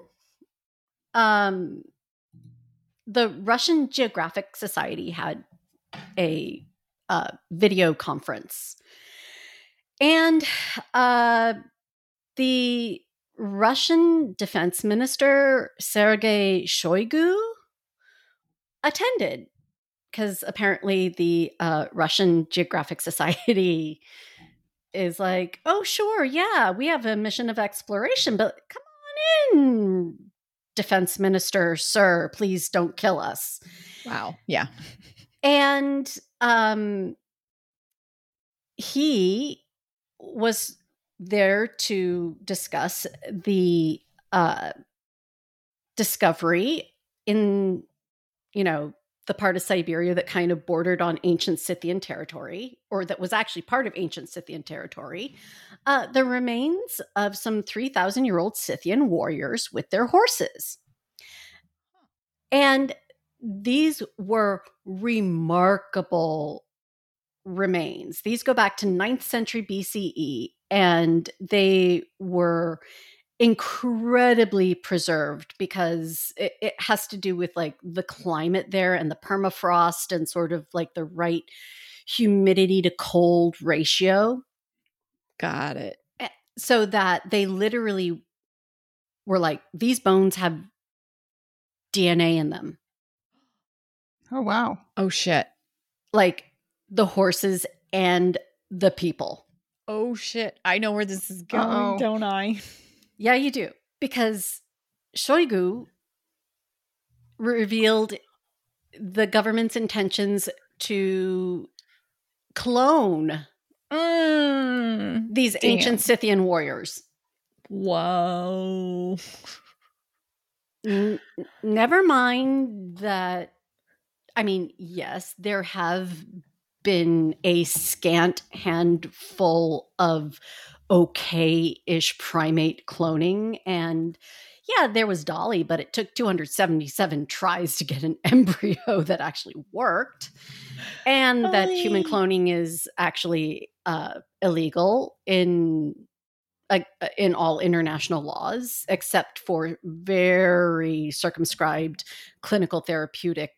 um the Russian Geographic Society had a uh, video conference, and uh, the Russian Defense Minister Sergei Shoigu attended because apparently the uh, Russian Geographic Society is like, oh, sure, yeah, we have a mission of exploration, but come on in, Defense Minister, sir, please don't kill us. Wow. Yeah. And um, he was there to discuss the uh, discovery in, you know, the part of Siberia that kind of bordered on ancient Scythian territory, or that was actually part of ancient Scythian territory, uh, the remains of some 3,000 year old Scythian warriors with their horses. And these were remarkable remains. These go back to 9th century BCE, and they were incredibly preserved because it, it, has to do with like the climate there and the permafrost and sort of like the right humidity to cold ratio. Got it. Eh, so that they literally were like, these bones have DNA in them. Oh, wow. Oh, shit. Like the horses and the people. Oh, shit. I know where this is going, Uh-oh. don't I? Yeah, you do. Because Shoigu revealed the government's intentions to clone Mm. these Damn. ancient Scythian warriors. Whoa. N- never mind that, I mean, yes, there have been a scant handful of okay ish primate cloning. And yeah, there was Dolly, but it took 277 tries to get an embryo that actually worked. And that human cloning is actually uh, illegal in uh, in all international laws, except for very circumscribed clinical therapeutic,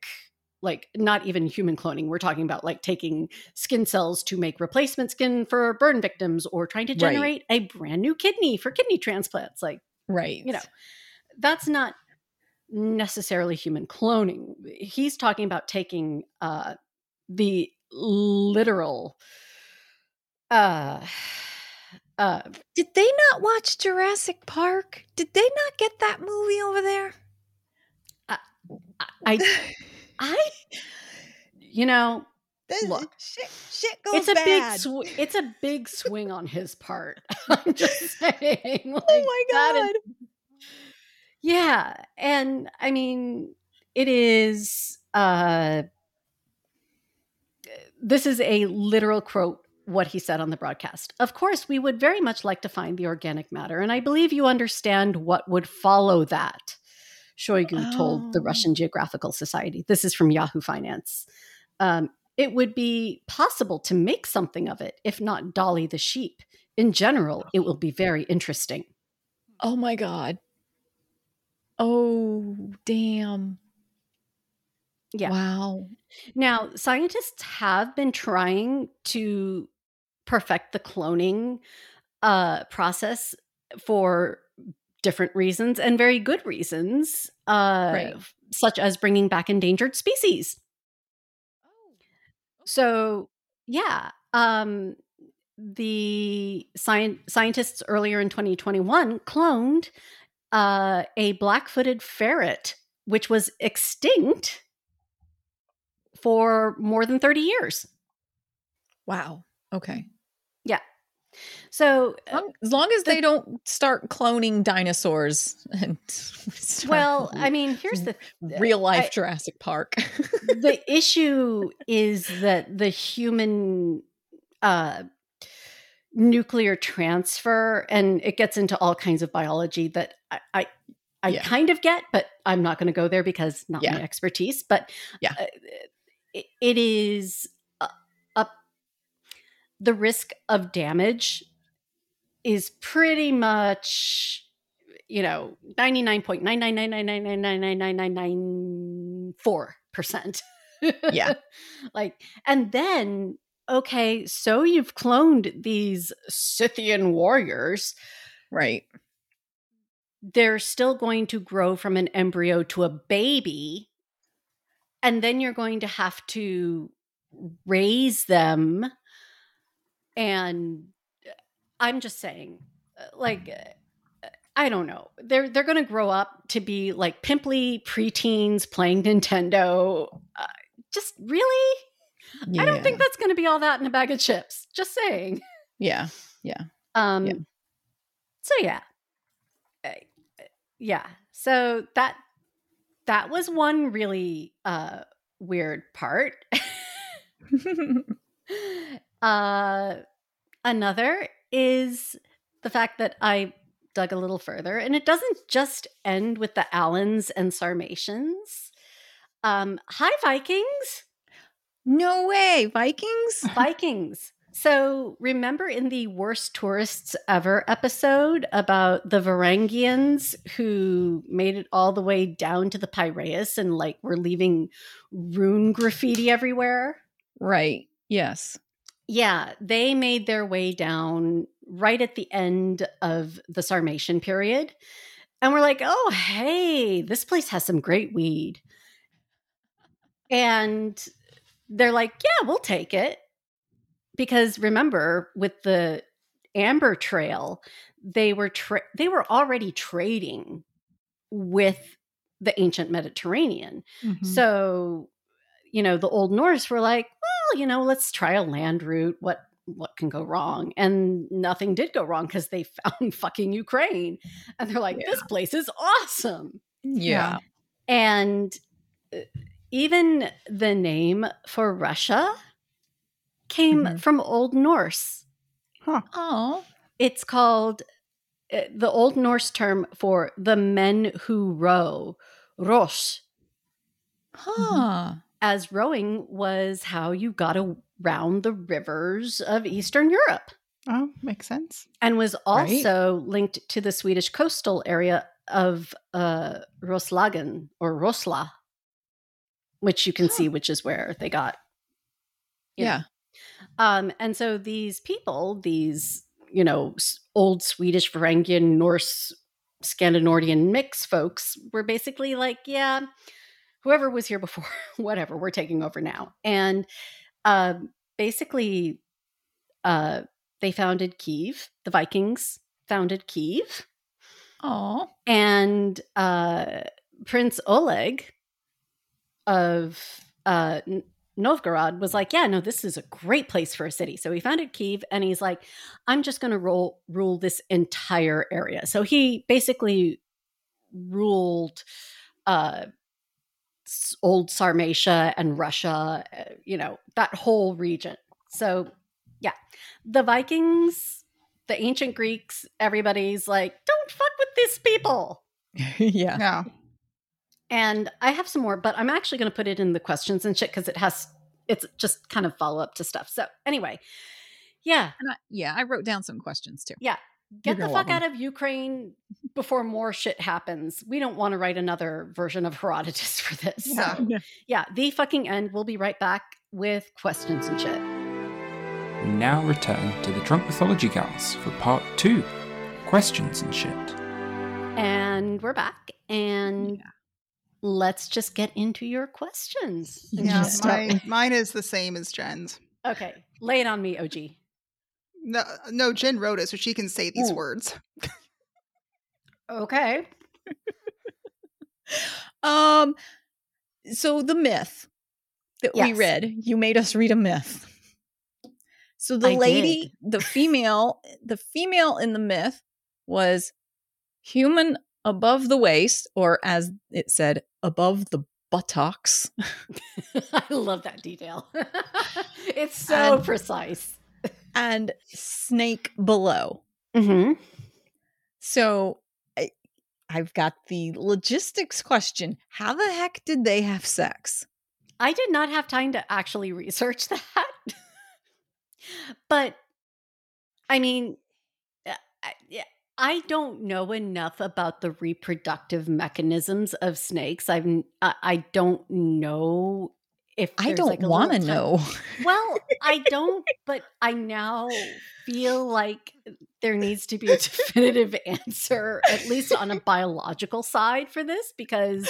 like not even human cloning. We're talking about like taking skin cells to make replacement skin for burn victims or trying to Right. generate a brand new kidney for kidney transplants. Like, Right. you know, that's not necessarily human cloning. He's talking about taking uh, the literal. Uh, uh, Did they not watch Jurassic Park? Did they not get that movie over there? I, I, you know, This- Look, shit, shit goes it's a bad. big, sw- it's a big swing on his part. I'm just saying. oh my god. is- yeah, and I mean, it is. uh This is a literal quote. What he said on the broadcast. Of course, we would very much like to find the organic matter, and I believe you understand what would follow that. Shoigu told the Oh. Russian Geographical Society. This is from Yahoo Finance. Um, it would be possible to make something of it, if not Dolly the sheep. In general, it will be very interesting. oh my god. Oh damn. Yeah. Wow. Now, scientists have been trying to perfect the cloning uh, process for different reasons and very good reasons, uh, Right. such as bringing back endangered species. So, yeah, um, the sci- scientists earlier in 2021 cloned uh, a black-footed ferret, which was extinct for more than 30 years. Wow. Okay. So, As long- As long as they don't start cloning dinosaurs and well, I mean, here's the real life I- Jurassic Park. the issue is that the human uh, nuclear transfer, and it gets into all kinds of biology that I I, I Yeah. kind of get, but I'm not going to go there because not Yeah. my expertise. But Yeah. uh, it, it is uh, the risk of damage is pretty much you know 99.999999999 4%. Yeah. like, and then, okay, so you've cloned these Scythian warriors. Right. They're still going to grow from an embryo to a baby. And then you're going to have to raise them. And uh, I'm just saying, uh, like, uh, I don't know. They're they're going to grow up to be like pimply preteens playing Nintendo. Uh, just really, I don't think that's going to be all that in a bag of chips. Just saying. Yeah. Yeah. Um. Yeah. So yeah, Uh, yeah. So that that was one really uh weird part. uh, another is the fact that I dug a little further, and it doesn't just end with the Alans and Sarmatians. Um, hi, Vikings! no way. Vikings? Vikings. So, remember in the worst tourists ever episode about the Varangians who made it all the way down to the Piraeus and like were leaving rune graffiti everywhere? Right. Yes. Yeah, they made their way down right at the end of the Sarmatian period. And we're like, oh, hey, this place has some great weed. And they're like, yeah, we'll take it. Because remember, with the Amber Trail, they were tra- they were already trading with the ancient Mediterranean. Mhm. So, you know, the old Norse were like, well, you know, let's try a land route. What what can go wrong? And nothing did go wrong because they found fucking Ukraine. And they're like, this place is awesome. Yeah. And uh, even the name for Russia came Mhm. from Old Norse. Oh. It's called uh, the Old Norse term for the men who row, rosh. Huh. As rowing was how you got around the rivers of Eastern Europe Oh, makes sense. and was Right. also linked to the Swedish coastal area of uh, Roslagen or Rosla, which you can Huh. see, which is where they got. Yeah. Um, and so these people, these, you know, old Swedish, Varangian, Norse, Scandinavian mix folks were basically like, yeah, whoever was here before, whatever, we're taking over now. And um, basically, uh, they founded Kiev. The Vikings founded Kiev. Oh. And uh, Prince Oleg of uh, Novgorod was like, yeah, no, this is a great place for a city. So he founded Kiev and he's like, I'm just going to rule rule this entire area. So he basically ruled uh, old Sarmatia and Russia, uh, you know, that whole region. So yeah, the Vikings, the ancient Greeks, everybody's like, don't fuck with these people. yeah. Yeah. And I have some more, but I'm actually going to put it in the questions and shit because it has, it's just kind of follow up to stuff. So anyway, yeah, And I, yeah, I wrote down some questions too. Get the fuck out of Ukraine before more shit happens. We don't want to write another version of Herodotus for this. Yeah. So yeah, the fucking end. We'll be right back with questions and shit. We now return to the Drunk Mythology Gals for part two questions and shit. And we're back. And Yeah. let's just get into your questions. Yeah. shit. My, mine is the same as Jen's. Okay, lay it on me, OG. No, no, Jen wrote it, so she can say these Ooh. words. Okay. Um so the myth that we read, you made us read a myth. So the I lady, the female, the female in the myth was human above the waist or as it said above the buttocks I love that detail. it's so And- precise. And snake below. Mm-hmm. So I, I've got the logistics question. How the heck did they have sex? I did not have time to actually research that. but I mean, uh, I- don't know enough about the reproductive mechanisms of snakes. I've I don't know if I don't like, want to know. Well, I don't, but I now feel like there needs to be a definitive answer, at least on a biological side for this, because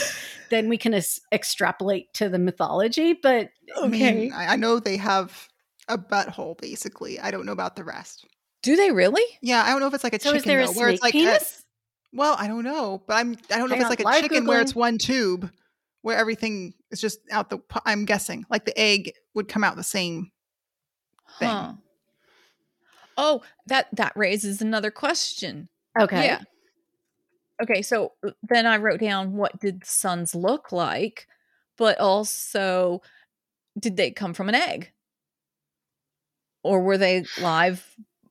then we can es- extrapolate to the mythology. But okay, I, I know they have a butthole, basically. I don't know about the rest. Do they really? Yeah, I don't know if it's like a so chicken is there a though, where it's like a- penis? well, I don't know, but I'm I don't know if it's like a chicken where it's one tube where everything is just out the. pu- I'm guessing like the egg would come out the same. Thing. Huh. Oh, that that raises another question. okay. Yeah. Okay, so uh, then I wrote down what did the suns look like, but also did they come from an egg? Or were they live?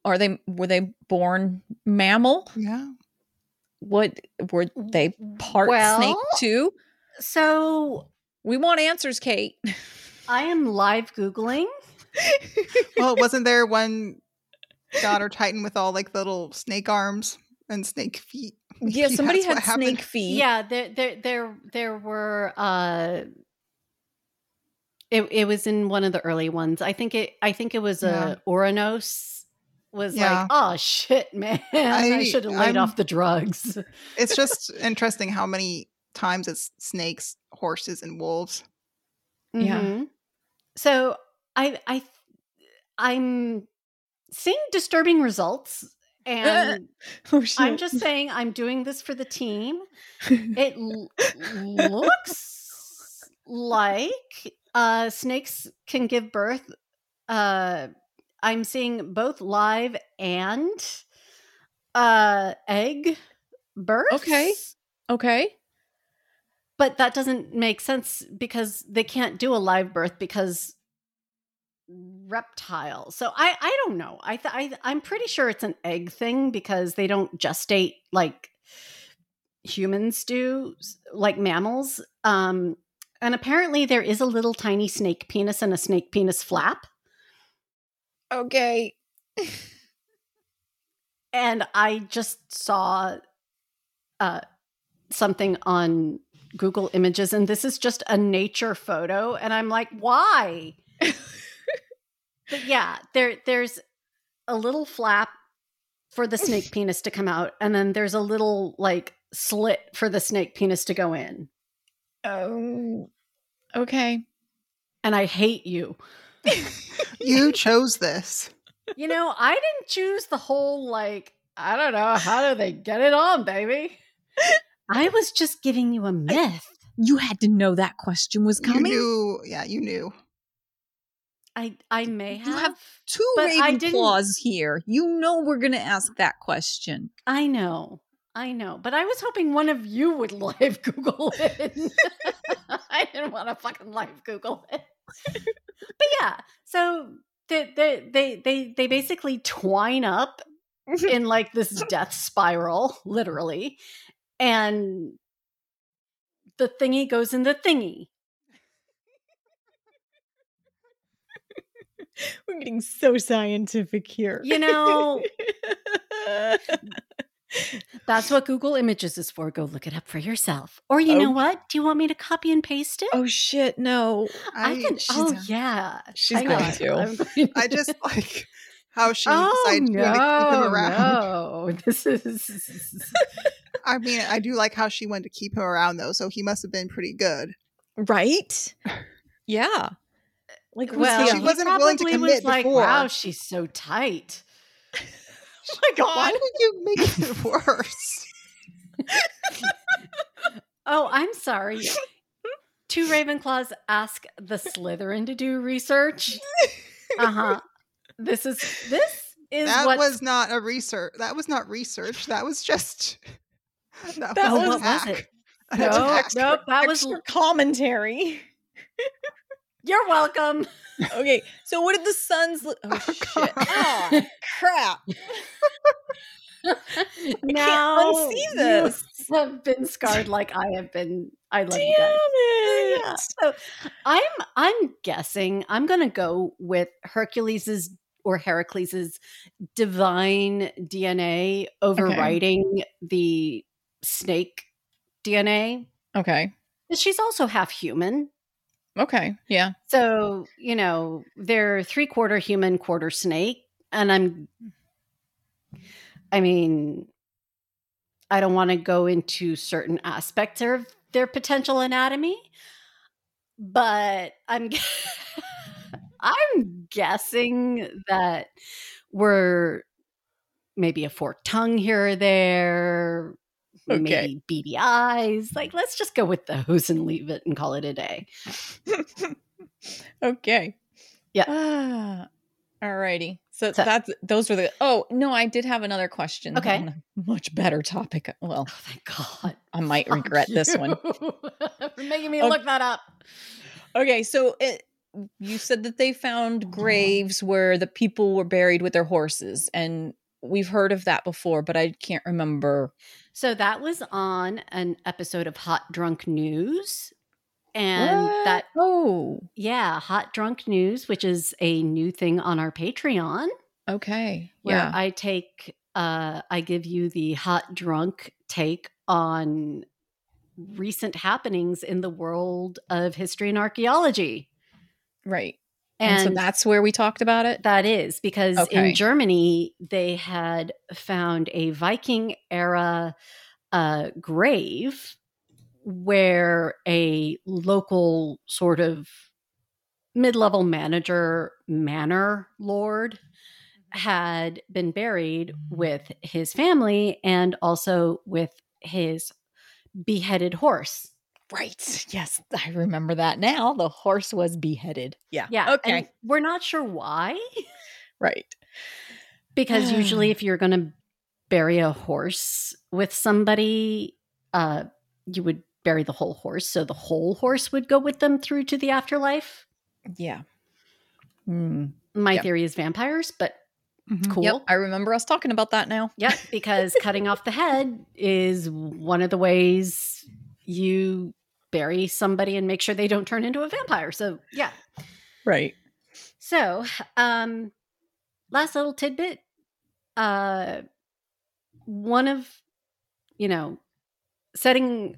Are they were they born mammal? Yeah. What were they part snake too? So We want answers, Kate. I am live Googling. Well, wasn't there one god or titan with all like little snake arms and snake feet? yeah, Maybe somebody that's what had happened. snake feet. Yeah, there there there there were uh it it was in one of the early ones. I think it I think it was Yeah. uh Ouranos was Yeah. like, oh shit, man. I, I- should have laid I'm- off the drugs. It's just interesting how many times it's snakes, horses, and wolves. Yeah. Mhm. So I I I'm seeing disturbing results and Oh. I'm just saying I'm doing this for the team. It l- looks like uh, snakes can give birth. Uh, I'm seeing both live and uh, egg births. Okay. okay. But that doesn't make sense because they can't do a live birth because reptile. So I I don't know. I, th- I I'm pretty sure it's an egg thing because they don't gestate like humans do like mammals. Um and apparently there is a little tiny snake penis and a snake penis flap. Okay. And I just saw uh something on Google Images and this is just a nature photo and I'm like, "Why?" but yeah, there there's a little flap for the snake penis to come out, and then there's a little like slit for the snake penis to go in. Oh. Okay. And I hate you. You chose this. You know, I didn't choose the whole like I don't know how do they get it on, baby. I was just giving you a myth. You had to know that question was coming. You knew, yeah, you knew. I I may have. You have. have Two But I didn't- Ravenclaws here. You know we're going to ask that question. I know. I know. But I was hoping one of you would live Google it. I didn't want to fucking live Google it. but yeah, so they they they they, they basically twine up in like this death spiral, literally, and the thingy goes in the thingy. We're getting so scientific here. You know, that's what Google Images is for. Go look it up for yourself. Or you know Oh. what? Do you want me to copy and paste it? oh shit, no. I, can. she's- Oh yeah, She's going to. I just like how she oh decided to keep him around. no! This is I mean, I do like how she wanted to keep him around though, so he must have been pretty good. Right? Yeah. Like was well. he she wasn't willing to probably was commit like, before. Wow, she's so tight. Oh my God, Why did you make it worse? Oh, I'm sorry. Two Ravenclaws ask the Slytherin to do research. Uh huh. This is this is that what was not a research. That was not research. That was just. That, That was, oh, was- was it? An No, attack. no, that was. extra commentary? You're welcome. Okay, so what did the suns look? Oh shit! Oh crap! now unsee you this. have been scarred like I have been. I love Damn you guys. it! Yeah. So I'm I'm guessing I'm gonna go with Hercules's or Heracles's divine DNA overriding the snake DNA. Okay. But she's also half human. Okay. Yeah. So, you know, they're three quarter human, quarter snake. And I'm, I mean, I don't want to go into certain aspects of their potential anatomy, but I'm, I'm guessing that we're maybe a forked tongue here or there, Okay. maybe beady eyes. Like, let's just go with those and leave it and call it a day. okay. Yeah. Ah, alrighty. So, So- that's those were the. Oh no, I did have another question. Okay. on a much better topic. Well, Oh, thank God. I might Fuck regret this one. For making me Okay. look that up. Okay, so it, you said that they found graves where the people were buried with their horses, and we've heard of that before, but I can't remember. So that was on an episode of Hot Drunk News. And What? that, Oh, yeah, Hot Drunk News, which is a new thing on our Patreon, okay, where yeah, I take, uh, I give you the hot drunk take on recent happenings in the world of history and archaeology. right. And, And, so that's where we talked about it. That is because Okay. in Germany they had found a Viking era uh, grave where a local sort of mid-level manager manor lord had been buried with his family and also with his beheaded horse. Right. Yes, I remember that now. The horse was beheaded. Yeah. Yeah. Okay. and we're not sure why. right. because usually if you're going to bury a horse with somebody uh you would bury the whole horse so the whole horse would go with them through to the afterlife Yeah. Mm. my Yep. theory is vampires but Mhm. cool Yep. I remember us talking about that now. Yep, because cutting off the head is one of the ways you bury somebody and make sure they don't turn into a vampire. So, yeah. Right. So, um last little tidbit uh one of you know setting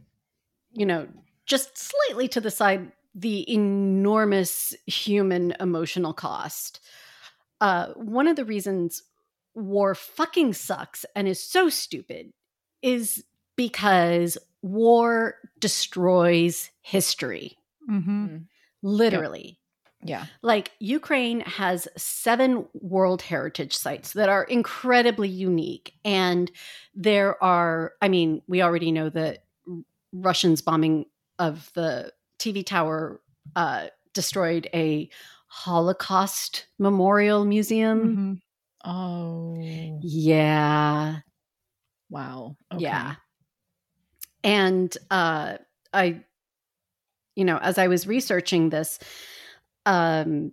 you know just slightly to the side the enormous human emotional cost uh one of the reasons war fucking sucks and is so stupid is because war destroys history Mhm. literally Yeah. like Ukraine has seven World Heritage sites that are incredibly unique. And there are, I mean, we already know that Russians bombing of the TV tower uh, destroyed a Holocaust memorial museum. Mhm. Oh. Yeah. Wow. Okay. Yeah. And uh I you know, as I was researching this, um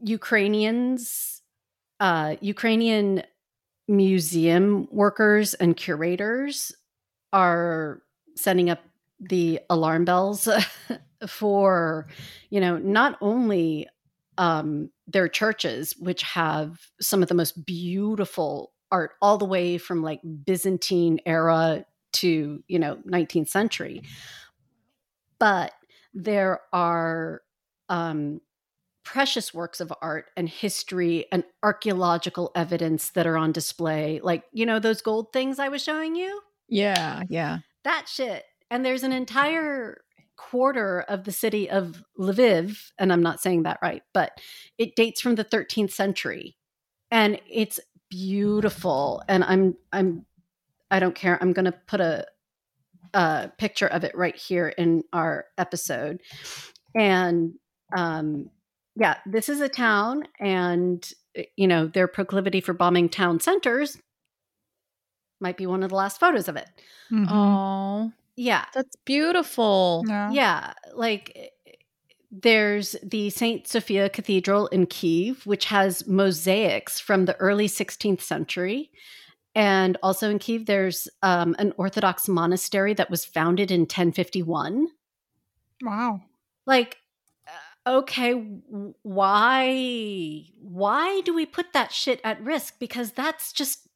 Ukrainians uh Ukrainian museum workers and curators are setting up the alarm bells for you know not only um their churches which have some of the most beautiful art all the way from like byzantine era to you know 19th century but there are um precious works of art and history and archaeological evidence that are on display like you know those gold things i was showing you Yeah. Yeah. that shit and there's an entire quarter of the city of lviv and i'm not saying that right but it dates from the 13th century and it's beautiful and i'm i'm i don't care i'm going to put a a picture of it right here in our episode and um yeah this is a town and eh, you know their proclivity for bombing town centers might be one of the last photos of it Mhm. Oh, yeah that's beautiful. Yeah. yeah like eh, there's the St. Sophia Cathedral in Kiev, which has mosaics from the early 16th century. And also in Kiev, there's um, an Orthodox monastery that was founded in 1051. Wow. Like, uh, okay, why why do we put that shit at risk? Because that's just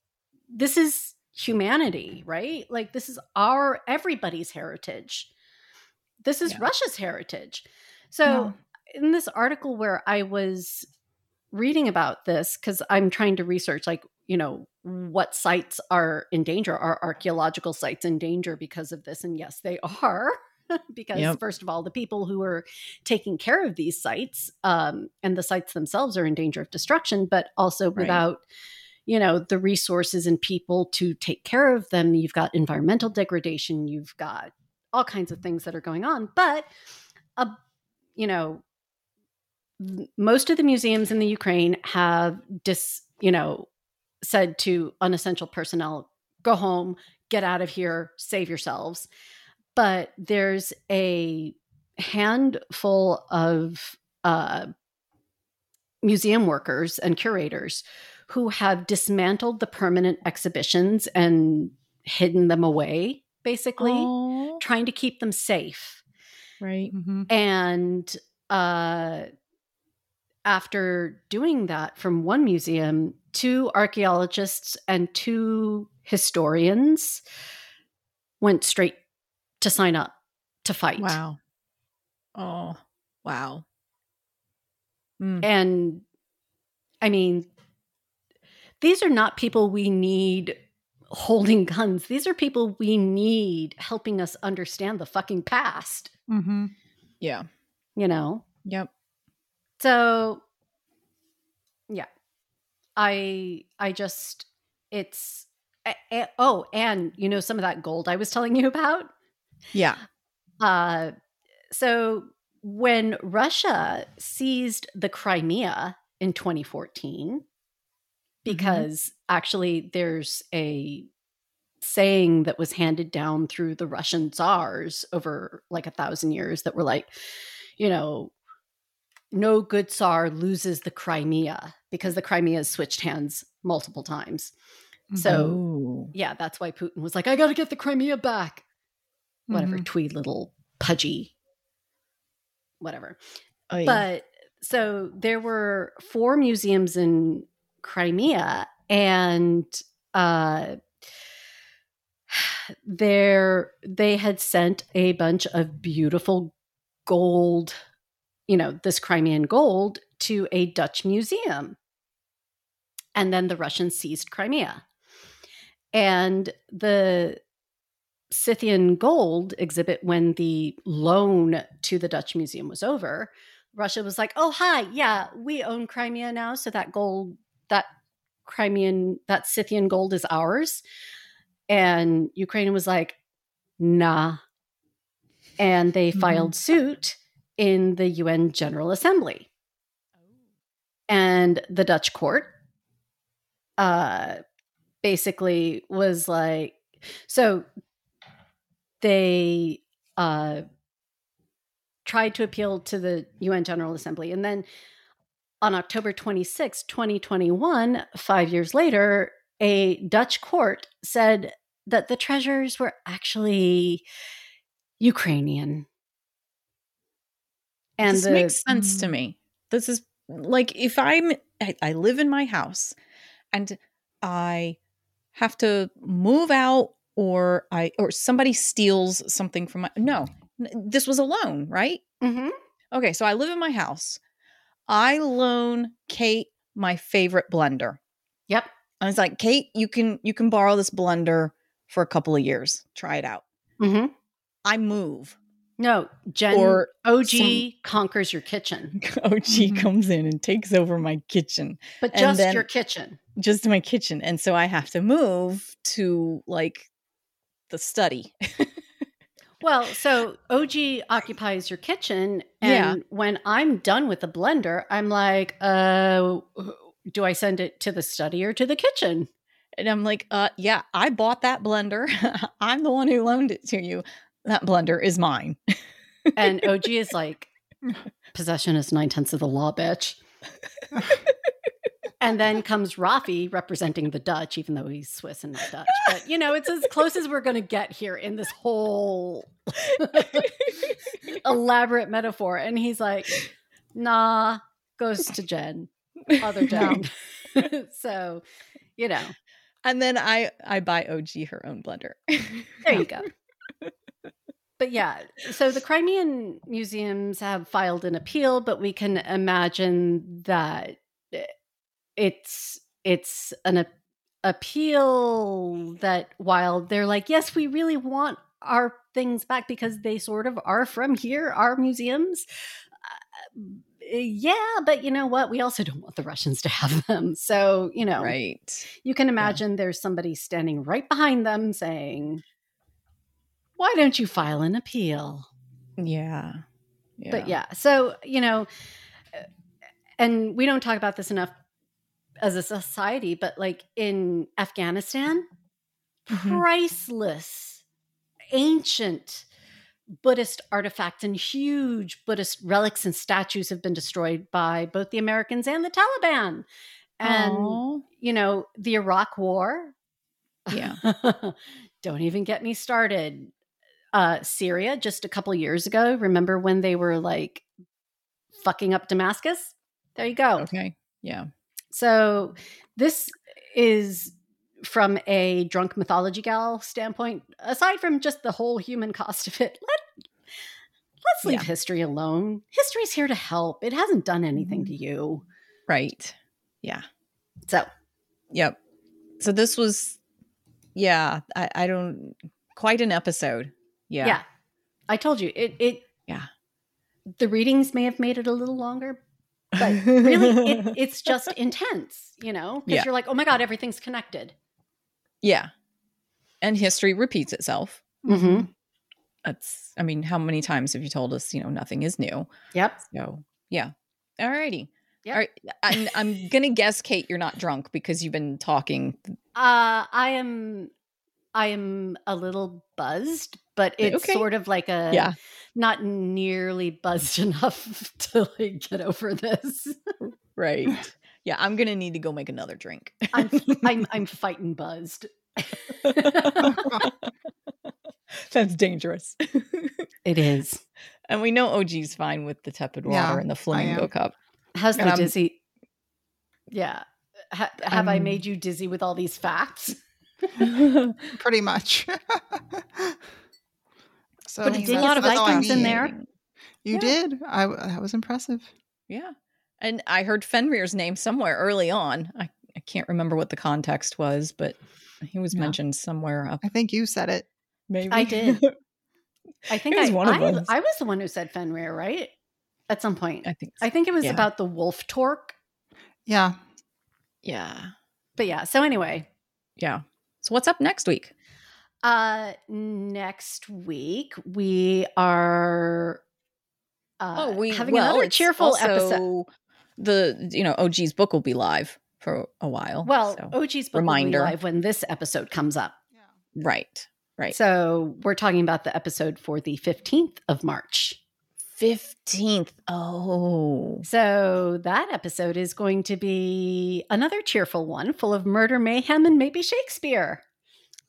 this is humanity, right? Like this is our everybody's heritage. This is Yeah. Russia's heritage. So in this article where I was reading about this cuz I'm trying to research like, you know, what sites are in danger are archaeological sites in danger because of this and yes, they are. because Yep. first of all, the people who are taking care of these sites um, and the sites themselves are in danger of destruction, but also Right. without you know the resources and people to take care of them you've got environmental degradation you've got all kinds of things that are going on but uh, you know most of the museums in the ukraine have dis you know said to unessential personnel go home get out of here save yourselves but there's a handful of uh, museum workers and curators who have dismantled the permanent exhibitions and hidden them away, basically, Aw, trying to keep them safe. right. Mhm. And uh, after doing that from one museum, two archaeologists and two historians went straight to sign up to fight. Wow. Oh, wow. Mm. And I mean, these are not people we need holding guns. These are people we need helping us understand the fucking past, Mhm. Yeah. you know? Yep. So. I I just it's oh, and you know some of that gold I was telling you about? Yeah. Uh, so when Russia seized the Crimea in 2014, because actually there's a saying that was handed down through the Russian czars over like a thousand years that were like, you know, no good czar loses the Crimea because the Crimea has switched hands multiple times. So Oh. yeah, that's why Putin was like, I got to get the Crimea back whatever Mhm. twee little pudgy whatever Oh, yeah. but so there were four museums in crimea and uh there they had sent a bunch of beautiful gold you know this crimean gold to a dutch museum and then the russians seized crimea and the Scythian gold exhibit when the loan to the Dutch museum was over, Russia was like, "Oh, hi, yeah, we own Crimea now, so that gold, that Crimean, that Scythian gold is ours." And Ukraine was like, "Nah." And they Mhm. filed suit in the UN General Assembly. And the Dutch court uh basically was like so they uh, tried to appeal to the UN General Assembly. And then on October 26, 2021, five years later, a Dutch court said that the treasures were actually Ukrainian. And this the, makes sense to Mm. me. This is like if I'm I, I live in my house and I have to move out or I or somebody steals something from my no. This was a loan, right? mm-hmm. Okay, so I live in my house. I loan Kate my favorite blender. Yep. And it's like, Kate, you can you can borrow this blender for a couple of years. Try it out. mm-hmm. I move. No, Jen Or OG some- conquers your kitchen, OG Mhm. comes in and takes over my kitchen. but just then- your kitchen. just my kitchen and so i have to move to like the study Well, so OG occupies your kitchen, and Yeah. when I'm done with the blender, I'm like, uh, do I send it to the study or to the kitchen? and i'm like uh yeah i bought that blender i'm the one who loaned it to you that blender is mine And OG is like, possession is nine tenths of the law, bitch. and then comes Rafi representing the Dutch, even though he's Swiss and not Dutch. But you know, it's as close as we're going to get here in this whole elaborate metaphor. And he's like, Nah, goes to Jen. Other Jen. so, you know, And then I I buy OG her own blender. there you go. But yeah, so the Crimean museums have filed an appeal, but we can imagine that eh, it's it's an a- appeal that while they're like, yes, we really want our things back because they sort of are from here, our museums. Uh, yeah, but you know what? We also don't want the Russians to have them. So, you know, Right. you can imagine there's somebody standing right behind them saying, Why don't you file an appeal? Yeah. But yeah, so, you know, and we don't talk about this enough as a society, but like in Afghanistan, Mhm. priceless, ancient Buddhist artifacts and huge Buddhist relics and statues have been destroyed by both the Americans and the Taliban. And Aw. you know, the Iraq War. Yeah. Don't even get me started. Uh, Syria, just a couple years ago, remember when they were like fucking up Damascus? There you go. Okay. Yeah. So this is from a drunk mythology gal standpoint, aside from just the whole human cost of it, let, let's leave Yeah. history alone. History's here to help. It hasn't done anything to you. Right. Yeah. So Yep. So this was, yeah, I, I don't, quite an episode. Yeah. Yeah. I told you it it Yeah. the readings may have made it a little longer, but really it, it's just intense, you know? Because Yeah. you're like, oh my God, everything's connected. yeah. And history repeats itself. Mm-hmm. That's, I mean, how many times have you told us, you know, nothing is new? Yep. So, yeah. All righty. Yep. All right. I'm, I'm going to guess, Kate, you're not drunk because you've been talking. Uh I am I am a little buzzed, but it's Okay. sort of like a Yeah. not nearly buzzed enough to like get over this. Right. yeah. I'm going to need to go make another drink. I'm I'm I'm fighting buzzed. That's dangerous. it is. and we know OG's fine with the tepid water Yeah, and the flamingo cup. How's And the I'm- dizzy? Yeah. Ha- have I I'm- made you dizzy with all these facts? Pretty much. So But I it mean, did that's- have that's all I Vikings in there. You Yeah. did. I that was impressive. Yeah. And I heard Fenrir's name somewhere early on. I, I can't remember what the context was, but he was Yeah. mentioned somewhere up. I think you said it. Maybe I did. I think It was I, one of I. I was the one who said Fenrir, right? At some point. I think. I think it was Yeah. about the wolf torque. Yeah. yeah. But yeah, so anyway, Yeah. So what's up next week? Uh next week we are uh oh, we having well, another cheerful episode. The you know OG's book will be live for a while. Well, so- OG's book reminder. will be live when this episode comes up. right, right. So we're talking about the episode for the 15th of March. Fifteenth. Oh, So that episode is going to be another cheerful one full of murder, mayhem, and maybe Shakespeare.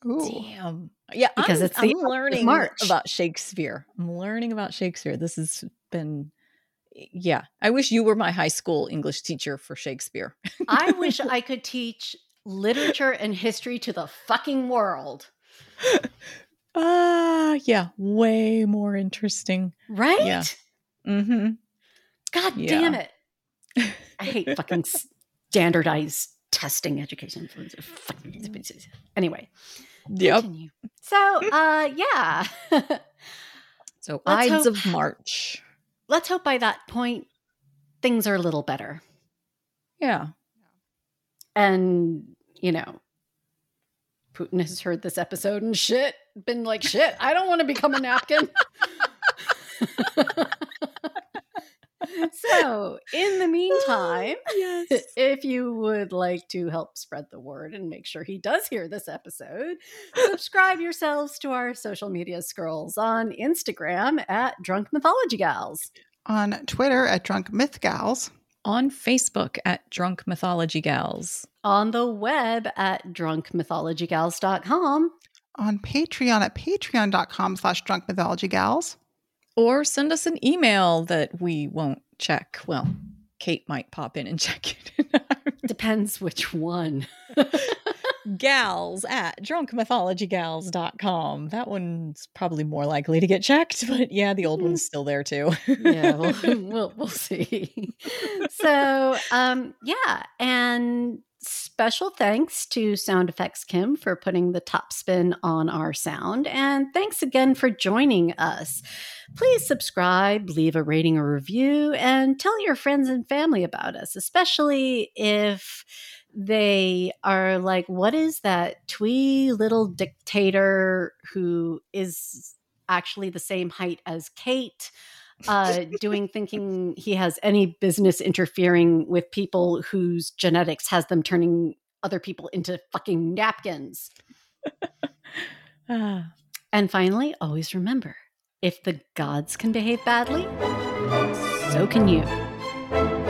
Ooh. damn. Yeah, Because I'm, it's the I'm learning March. about Shakespeare. I'm learning about Shakespeare. This has been. Yeah, I wish you were my high school English teacher for Shakespeare. I wish I could teach literature and history to the fucking world. Ah, yeah, way more interesting. Right? Yeah. Mm-hmm. God Yeah. damn it. I hate fucking standardized testing education. Anyway, Yep. So, uh, yeah. So Let's Ides hope- of March. Let's hope by that point things are a little better. Yeah. And, you know, Putin has heard this episode and shit, been like, shit, I don't want to become a napkin. so, in the oh, meantime, Yes. if you would like to help spread the word and make sure he does hear this episode, subscribe yourselves to our social media scrolls on Instagram at Drunk Mythology Gals. On Twitter at Drunk Myth Gals. On Facebook at Drunk Mythology Gals. on the web at drunkmythologygals.com. On Patreon at patreon.com slash drunk mythology gals. Or send us an email that we won't check. Well, Kate might pop in and check it. Depends which one. gals at drunkmythologygals.com. That one's probably more likely to get checked, but yeah, the old one's still there too. yeah, we'll, we'll, we'll see. So, um, yeah, and special thanks to Sound Effects Kim for putting the top spin on our sound. And thanks again for joining us. Please subscribe, leave a rating or review, and tell your friends and family about us, especially if they are like, what is that twee little dictator who is actually the same height as Kate? Uh, doing thinking he has any business interfering with people whose genetics has them turning other people into fucking napkins. Ah. And finally, always remember if the gods can behave badly, so can you.